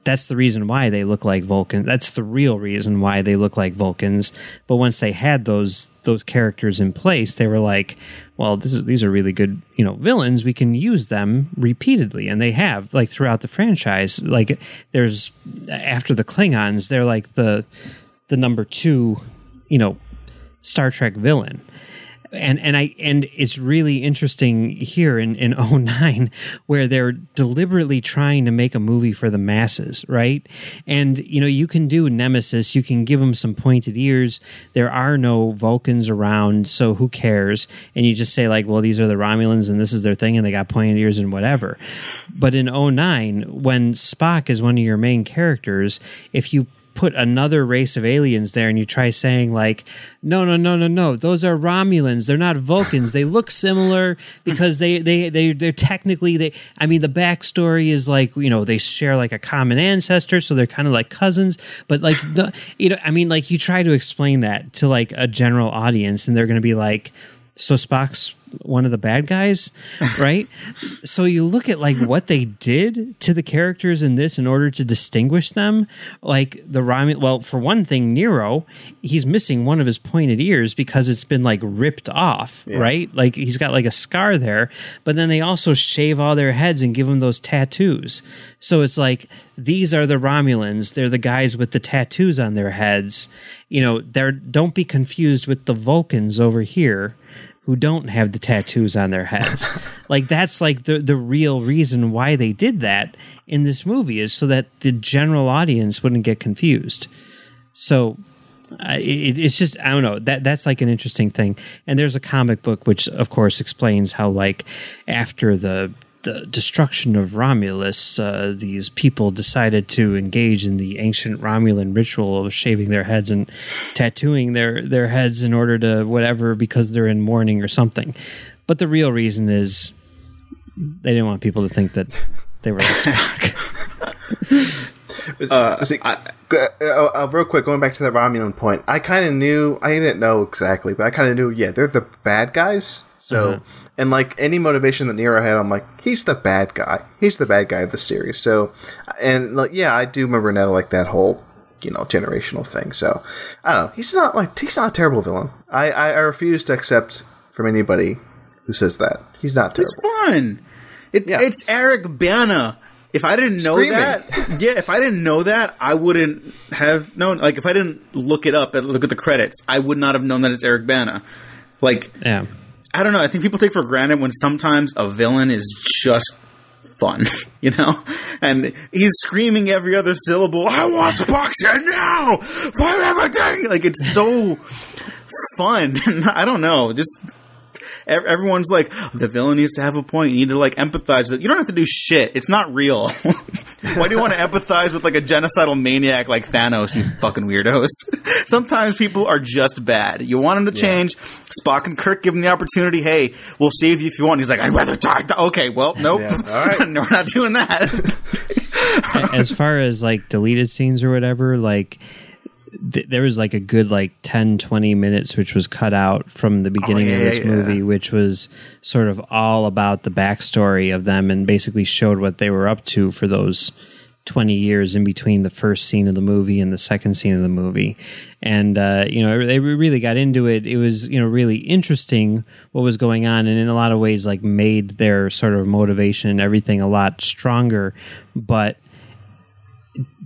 that's the reason why they look like Vulcans. That's the real reason why they look like Vulcans. But once they had those those characters in place, they were like, well, is these are really good, you know, villains. We can use them repeatedly, and they have like throughout the franchise. Like there's after the Klingons, they're like the the number two, you know, Star Trek villain and and I and it's really interesting here in in *laughs* 09 where they're deliberately trying to make a movie for the masses, right? And you know, you can do Nemesis, you can give them some pointed ears. There are no Vulcans around, so who cares? And you just say like, well, these are the Romulans and this is their thing and they got pointed ears and whatever. But in 09 when Spock is one of your main characters, if you put another race of aliens there and you try saying like no no no no no those are romulans. They're not vulcans. They look similar because they they they they're technically they i mean the backstory is like you know they share like a common ancestor so they're kind of like cousins. But like you know i mean like you try to explain that to like a general audience and they're going to be like so spock's one of the bad guys *laughs* right? So you look at like what they did to the characters in this in order to distinguish them. Like the Romulan well for one thing Nero he's missing one of his pointed ears because it's been like ripped off right? Like he's got like a scar there. But then they also shave all their heads and give them those tattoos. So it's like these are the Romulans they're the guys with the tattoos on their heads. You know they're don't be confused with the Vulcans over here who don't have the tattoos on their heads. *laughs* like that's like the the real reason why they did that in this movie is so that the general audience wouldn't get confused. So uh, it, it's just I don't know that that's like an interesting thing. And there's a comic book which of course explains how like after the the destruction of Romulus, uh, these people decided to engage in the ancient Romulan ritual of shaving their heads and tattooing their, their heads in order to whatever because they're in mourning or something. But the real reason is they didn't want people to think that they were *laughs* like Spock. *laughs* Uh, see, uh, uh, real quick, going back to the Romulan point, I kind of knew, I didn't know exactly, but I kind of knew, yeah, they're the bad guys. So, Uh-huh. and like any motivation that Nero had, I'm like, he's the bad guy. He's the bad guy of the series. So, and like, yeah, I do remember now, like that whole, you know, generational thing. So, I don't know. He's not like, he's not a terrible villain. I, I, I refuse to accept from anybody who says that. He's not It's terrible. fun. It's Yeah. it's Eric Bana. If I didn't know Screaming. that, *laughs* yeah, if I didn't know that, I wouldn't have known. Like, if I didn't look it up and look at the credits, I would not have known that it's Eric Bana. Like, yeah. I don't know. I think people take for granted when sometimes a villain is just fun, *laughs* you know? And he's screaming every other syllable, I want Spock's head now! For everything! Like, it's so fun. *laughs* I don't know. Just. Ev- Everyone's like, the villain needs to have a point. You need to like empathize with. It. You don't have to do shit. It's not real. *laughs* Why do you want to empathize with like a genocidal maniac like Thanos? You fucking weirdos. *laughs* Sometimes people are just bad. You want them to change. Spock and Kirk give him the opportunity. Hey, we'll save you if you want. He's like, I'd rather die. Okay, well, nope. Yeah, all right. *laughs* no, we're not doing that. as far as like deleted scenes or whatever like th- there was like a good like 10 20 minutes which was cut out from the beginning yeah, of this yeah. movie which was sort of all about the backstory of them and basically showed what they were up to for those 20 years in between the first scene of the movie and the second scene of the movie. And uh, you know they really got into it. It was you know really interesting what was going on and in a lot of ways like made their sort of motivation and everything a lot stronger. But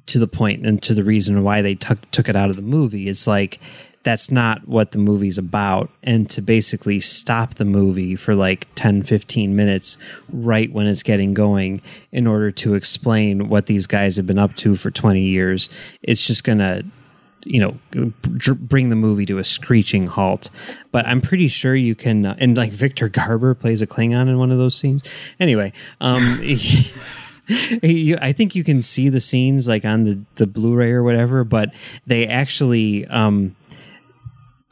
to the point and to the reason why they took took it out of the movie. It's like that's not what the movie's about. And to basically stop the movie for like 10 15 minutes right when it's getting going in order to explain what these guys have been up to for 20 years it's just going to you know bring the movie to a screeching halt. But i'm pretty sure you can uh, and like victor garber plays a klingon in one of those scenes. Anyway um *laughs* *laughs* you, I think you can see the scenes like on the, the Blu-ray or whatever, but they actually um,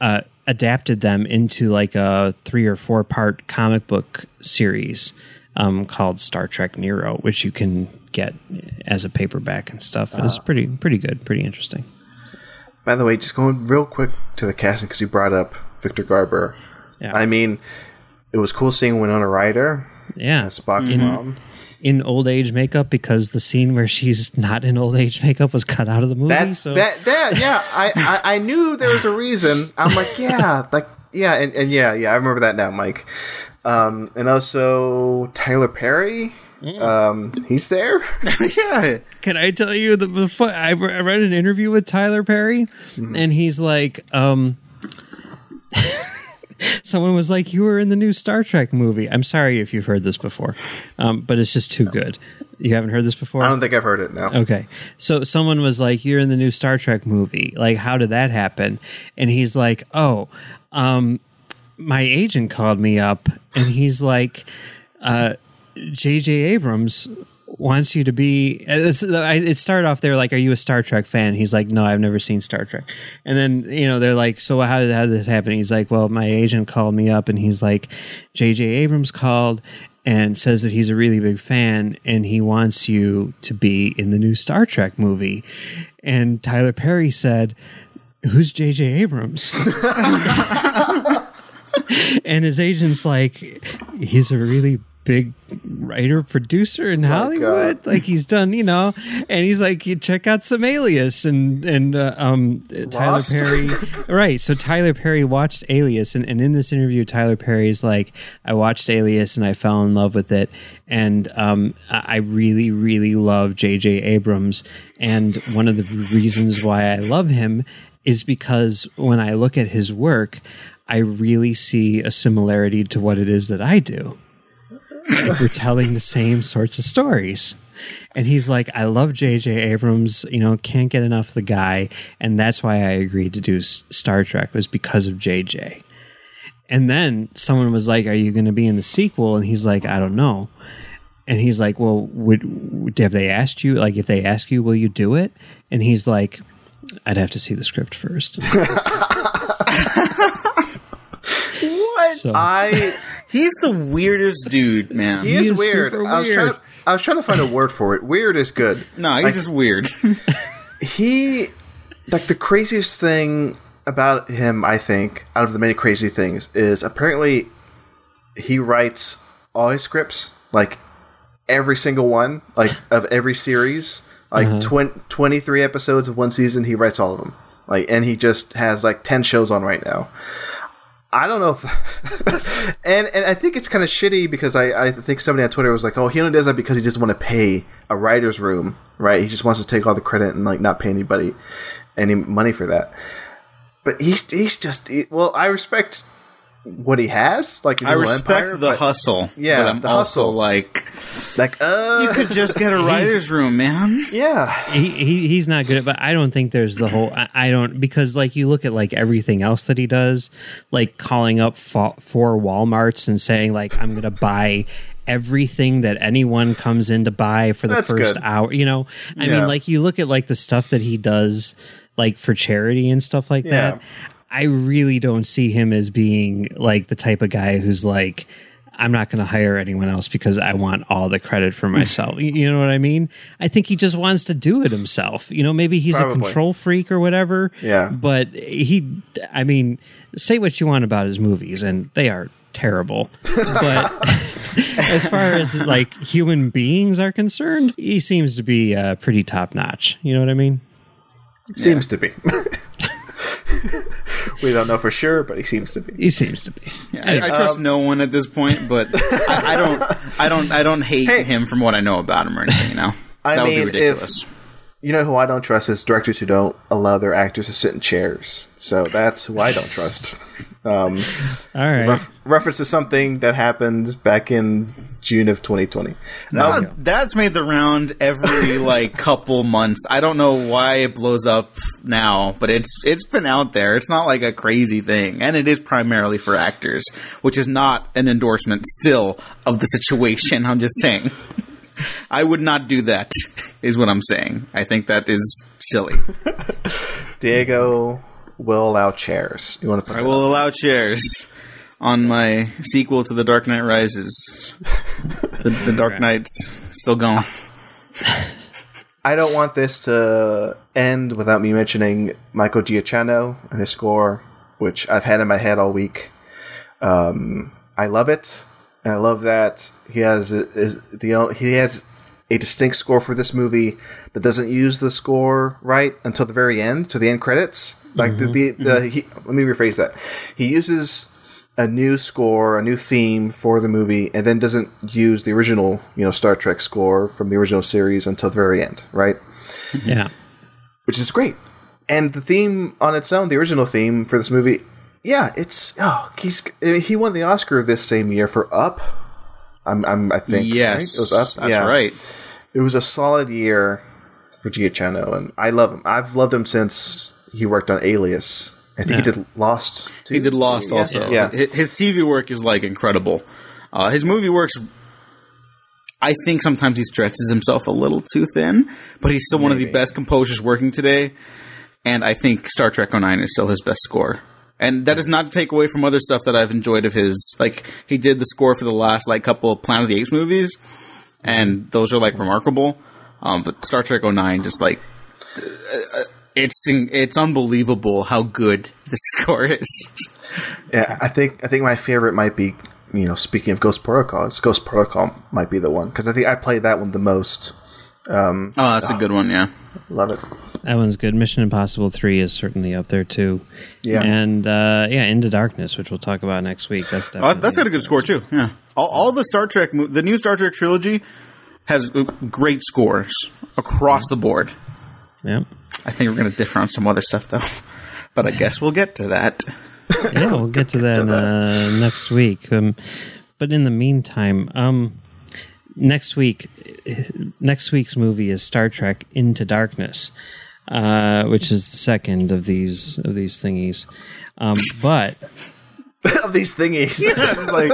uh, adapted them into like a three or four part comic book series um, called Star Trek Nero, which you can get as a paperback and stuff. It's pretty pretty good, pretty interesting. By the way, just going real quick to the casting because you brought up Victor Garber. Yeah. I mean, it was cool seeing Winona Ryder Yeah, as Spock's mom. In old age makeup because the scene where she's not in old age makeup was cut out of the movie. That's so. that that yeah. I, I I knew there was a reason. I'm like yeah, like yeah, and, and yeah, yeah. I remember that now, Mike. Um, and also Tyler Perry. Um, he's there. *laughs* yeah. Can I tell you the before I re- I read an interview with Tyler Perry, and he's like, um, *laughs* someone was like, "You were in the new Star Trek movie." I'm sorry if you've heard this before, um, but it's just too good. You haven't heard this before? I don't think I've heard it now. Okay. So someone was like, You're in the new Star Trek movie. Like, how did that happen? And he's like, Oh, um, my agent called me up and he's like, uh, JJ Abrams wants you to be. It started off there like, "Are you a Star Trek fan?" He's like, "No, I've never seen Star Trek." And then you know they're like, "So how did how did this happen?" He's like, "Well, my agent called me up and he's like, JJ Abrams called." And says that he's a really big fan and he wants you to be in the new Star Trek movie. And Tyler Perry said, Who's JJ Abrams? *laughs* *laughs* and his agent's like, he's a really big writer producer in Hollywood. Like he's done, you know, and he's like, you check out some Alias and and uh, um Tyler Perry, *laughs* right? So Tyler Perry watched Alias, and, and in this interview, Tyler Perry's like, I watched Alias and I fell in love with it, and um, I really, really love J.J. Abrams, and one of the reasons why I love him is because when I look at his work, I really see a similarity to what it is that I do like we're telling the same sorts of stories. And he's like, I love J.J. Abrams, you know, can't get enough of the guy. And that's why I agreed to do S- Star Trek was because of J.J. And then someone was like, Are you going to be in the sequel? And he's like, I don't know. and he's like, "Well, would, would have they asked you? Like, if they ask you, will you do it?" And he's like, "I'd have to see the script first. *laughs* *laughs* What? So I He's the weirdest dude, man. he is is weird. super I was trying to, I was trying to find a word for it. Weird is good. no, he's Like, just weird. *laughs* he like the craziest thing about him i think out of the many crazy things is apparently he writes all his scripts like every single one like of every series like uh-huh. twen- 23 episodes of one season he writes all of them like and he just has like 10 shows on right now I don't know if, *laughs* and and I think it's kind of shitty because I, I think somebody on Twitter was like, oh, he only does that because he doesn't want to pay a writer's room, right? He just wants to take all the credit and like not pay anybody any money for that. But he's he's just he- well, I respect what he has, like his I respect empire, the but, hustle. Yeah, but I'm the also hustle. like, Like, uh, you could just get a writer's room, man. yeah, he, he he's not good at but i don't think there's the whole I, I don't because like you look at like everything else that he does like calling up fo- four walmarts and saying like i'm gonna buy everything that anyone comes in to buy for the That's first good. hour you know i Yeah. mean like you look at like the stuff that he does like for charity and stuff like Yeah. that i really don't see him as being like the type of guy who's like I'm not going to hire anyone else because I want all the credit for myself. You- you know what I mean? I think he just wants to do it himself. You know, maybe he's Probably. a control freak or whatever. Yeah. But he, I mean, say what you want about his movies, and they are terrible. But *laughs* as far as like human beings are concerned, he seems to be uh, pretty top notch. You know what I mean? seems to be. *laughs* we don't know for sure, but he seems to be. He seems to be. I, I trust um, no one at this point, but *laughs* I, I don't, I don't, I don't hate Hey. him from what I know about him or anything. You know, I that mean, would be if- You know who I don't trust is directors who don't allow their actors to sit in chairs. So that's who I don't trust. Um, *laughs* All right. ref- reference to something that happened back in June of 2020. Uh, Um, that's made the round every *laughs* like couple months. I don't know why it blows up now, but it's it's been out there. It's not like a crazy thing, and it is primarily for actors, which is not an endorsement still of the situation. I'm just saying. *laughs* I would not do that, is what I'm saying. I think that is silly. Diego will allow chairs. You want to put I will up? allow chairs on my sequel to The Dark Knight Rises. *laughs* the, the Dark Knight's still going. I don't want this to end without me mentioning Michael Giacchino and his score, which I've had in my head all week. Um, I love it. And I love that he has is the he has a distinct score for this movie that doesn't use the score right until the very end, to the end credits. Like the mm-hmm. the, the mm-hmm. he, let me rephrase that. He uses a new score, a new theme for the movie, and then doesn't use the original, you know, Star Trek score from the original series until the very end, right? Yeah. Which is great. And the theme on its own, the original theme for this movie, yeah, it's oh, he's I mean, he won the Oscar this same year for Up. I'm, I'm I think Yes, right? it was Up. that's yeah. right. It was a solid year for Giacchino, and I love him. I've loved him since he worked on Alias. I think he did Lost. Too. He did Lost Yeah, also. Yeah, Hi- His TV work is like incredible. Uh, his movie works. I think sometimes he stretches himself a little too thin, but he's still one of the best composers working today. And I think Star Trek 09 is still his best score. And that is not to take away from other stuff that I've enjoyed of his. Like he did the score for the last like couple of Planet of the Apes movies, and those are like remarkable. Um, but Star Trek 09 just like uh, it's it's unbelievable how good the *laughs* score is. yeah. I think I think my favorite might be you know speaking of Ghost Protocol, it's Ghost Protocol might be the one because I think I played that one the most. Um, Oh, that's a good one. Yeah. Love it. That one's good. Mission Impossible 3 is certainly up there too. Yeah. And uh, yeah, Into Darkness, which we'll talk about next week. That's Oh, definitely that's got a good score too. Yeah. All, all the Star Trek, mo- the new Star Trek trilogy has uh, great scores across the board. Yeah. I think we're going to differ on some other stuff though, but I guess we'll get to that. yeah, we'll get to *laughs* that uh, next week. Um, but in the meantime, um, next week, next week's movie is Star Trek Into Darkness, uh, which is the second of these of these thingies. Um, but *laughs* of these thingies. *laughs* Like,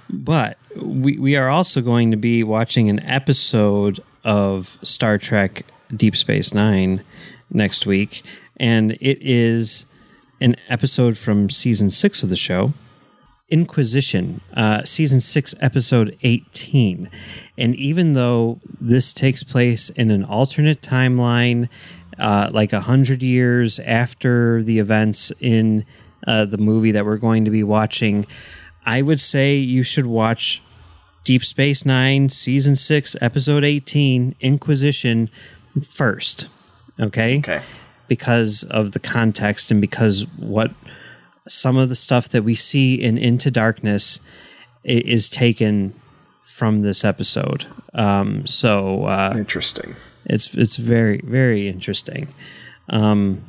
*laughs* but we we are also going to be watching an episode of Star Trek Deep Space Nine next week, and it is an episode from season six of the show. Inquisition, uh, season six, episode 18. And even though this takes place in an alternate timeline, uh, like a hundred years after the events in uh, the movie that we're going to be watching, I would say you should watch Deep Space Nine, season six, episode 18, Inquisition, first. Okay? Okay. Because of the context and because what some of the stuff that we see in Into Darkness is taken from this episode. Um, so uh, Interesting. it's it's very very interesting. Um,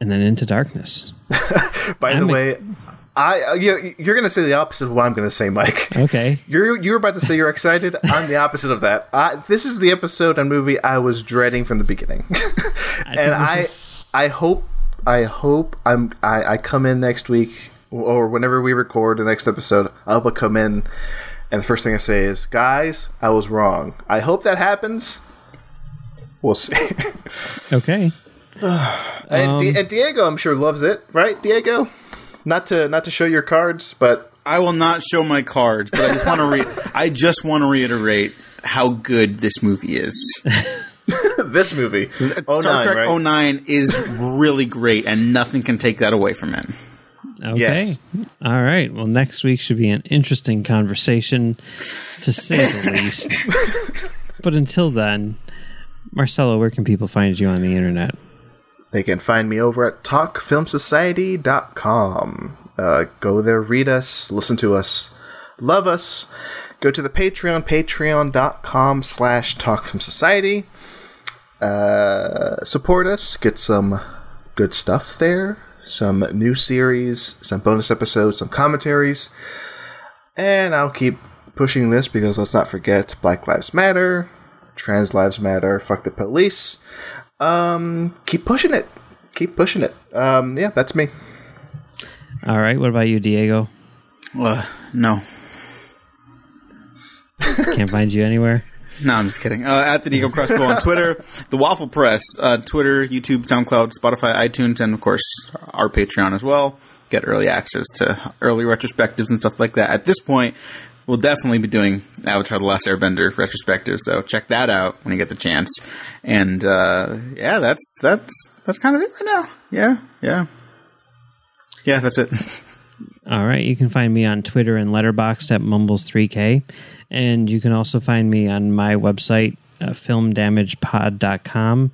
and then Into Darkness. *laughs* By the I'm a- way, I uh, you, you're going to say the opposite of what I'm going to say, Mike. Okay. *laughs* You're you're about to say you're excited. I'm the opposite of that. I, this is the episode and movie I was dreading from the beginning, *laughs* and I is- I hope I hope I'm I, I come in next week or whenever we record the next episode. I hope I come in and the first thing I say is, guys, I was wrong. I hope that happens. We'll see. *laughs* Okay. *sighs* and, Di- and Diego, I'm sure loves it, right, Diego? Not to not to show your cards, but I will not show my cards, but I just want to re- I just want to reiterate how good this movie is. *laughs* *laughs* this movie, oh Star nine, Trek right? 09 is really great, and nothing can take that away from it. Okay. Yes. All right. Well, next week should be an interesting conversation, to say the *laughs* least. but until then, Marcelo, where can people find you on the internet? They can find me over at talkfilmsociety.com. Uh, go there, read us, listen to us, love us. Go to the Patreon, patreon.com slash talkfilmsociety. Uh, support us, get some good stuff there, some new series, some bonus episodes, some commentaries. And I'll keep pushing this because let's not forget Black Lives Matter, Trans Lives Matter, fuck the police um keep pushing it keep pushing it um yeah that's me All right. What about you, Diego? Uh, no. Can't find you anywhere. *laughs* No, I'm just kidding. Uh, at the Diego Crespo on Twitter, *laughs* the Waffle Press, uh, Twitter, YouTube, SoundCloud, Spotify, iTunes, and of course our Patreon as well. Get early access to early retrospectives and stuff like that. At this point, we'll definitely be doing Avatar: The Last Airbender retrospective, so check that out when you get the chance. And uh, yeah, that's that's that's kind of it right now. Yeah, yeah, yeah. That's it. *laughs* All right. You can find me on Twitter and Letterboxd at Mumbles3K. And you can also find me on my website, uh, filmdamagepod.com.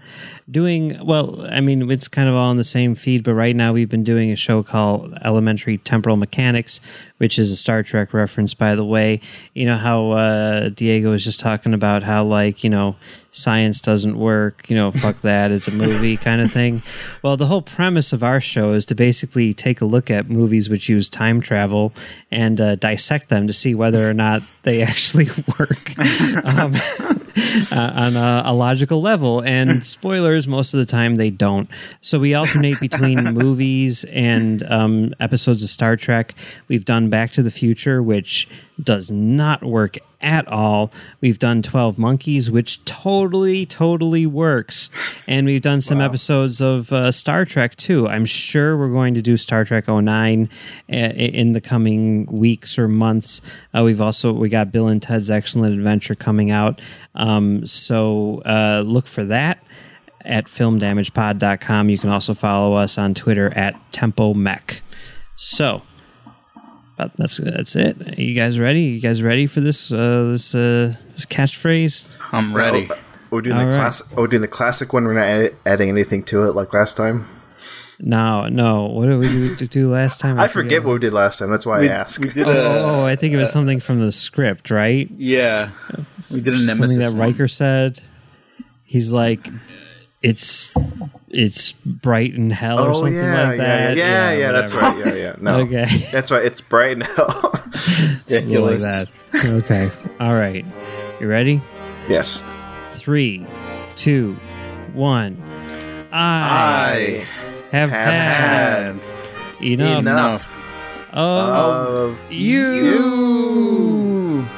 Doing, well, I mean, it's kind of all in the same feed, but right now we've been doing a show called Elementary Temporal Mechanics, which is a Star Trek reference, by the way. You know how uh, Diego was just talking about how, like, you know, science doesn't work, you know, fuck that, it's a movie *laughs* kind of thing. Well, the whole premise of our show is to basically take a look at movies which use time travel and uh, dissect them to see whether or not they *laughs* actually work *laughs* um, uh, on a, a logical level. And spoilers, most of the time they don't. So we alternate between movies and um, episodes of Star Trek. We've done Back to the Future, which does not work at all. We've done 12 Monkeys, which totally, totally works. And we've done some episodes of uh, Star Trek too. I'm sure we're going to do Star Trek 09 uh, in the coming weeks or months. Uh, we've also, we got Bill and Ted's Excellent Adventure coming out. Um, so uh, look for that at filmdamagepod.com. You can also follow us on Twitter at Tempo Mech. So, that's that's it. Are you guys ready? You guys ready for this uh, this uh, this catchphrase? I'm ready. Oh, we're doing All the right. classic oh, we're doing the classic one we're not add- adding anything to it like last time No, no. What did we do, do last time? i forget what we did last time that's why We, i asked we did Oh, a oh, I think it was something from the script, right? yeah. We did a nemesis. Something that one. Riker said. He's like, it's it's bright in hell or oh something yeah, like yeah, that. yeah yeah that's right yeah yeah no *laughs* Okay. that's right it's bright and hell *laughs* Something like that. Okay. All right. You ready? yes Three, two, one. I, i have, have had, had enough. enough of Of you. you.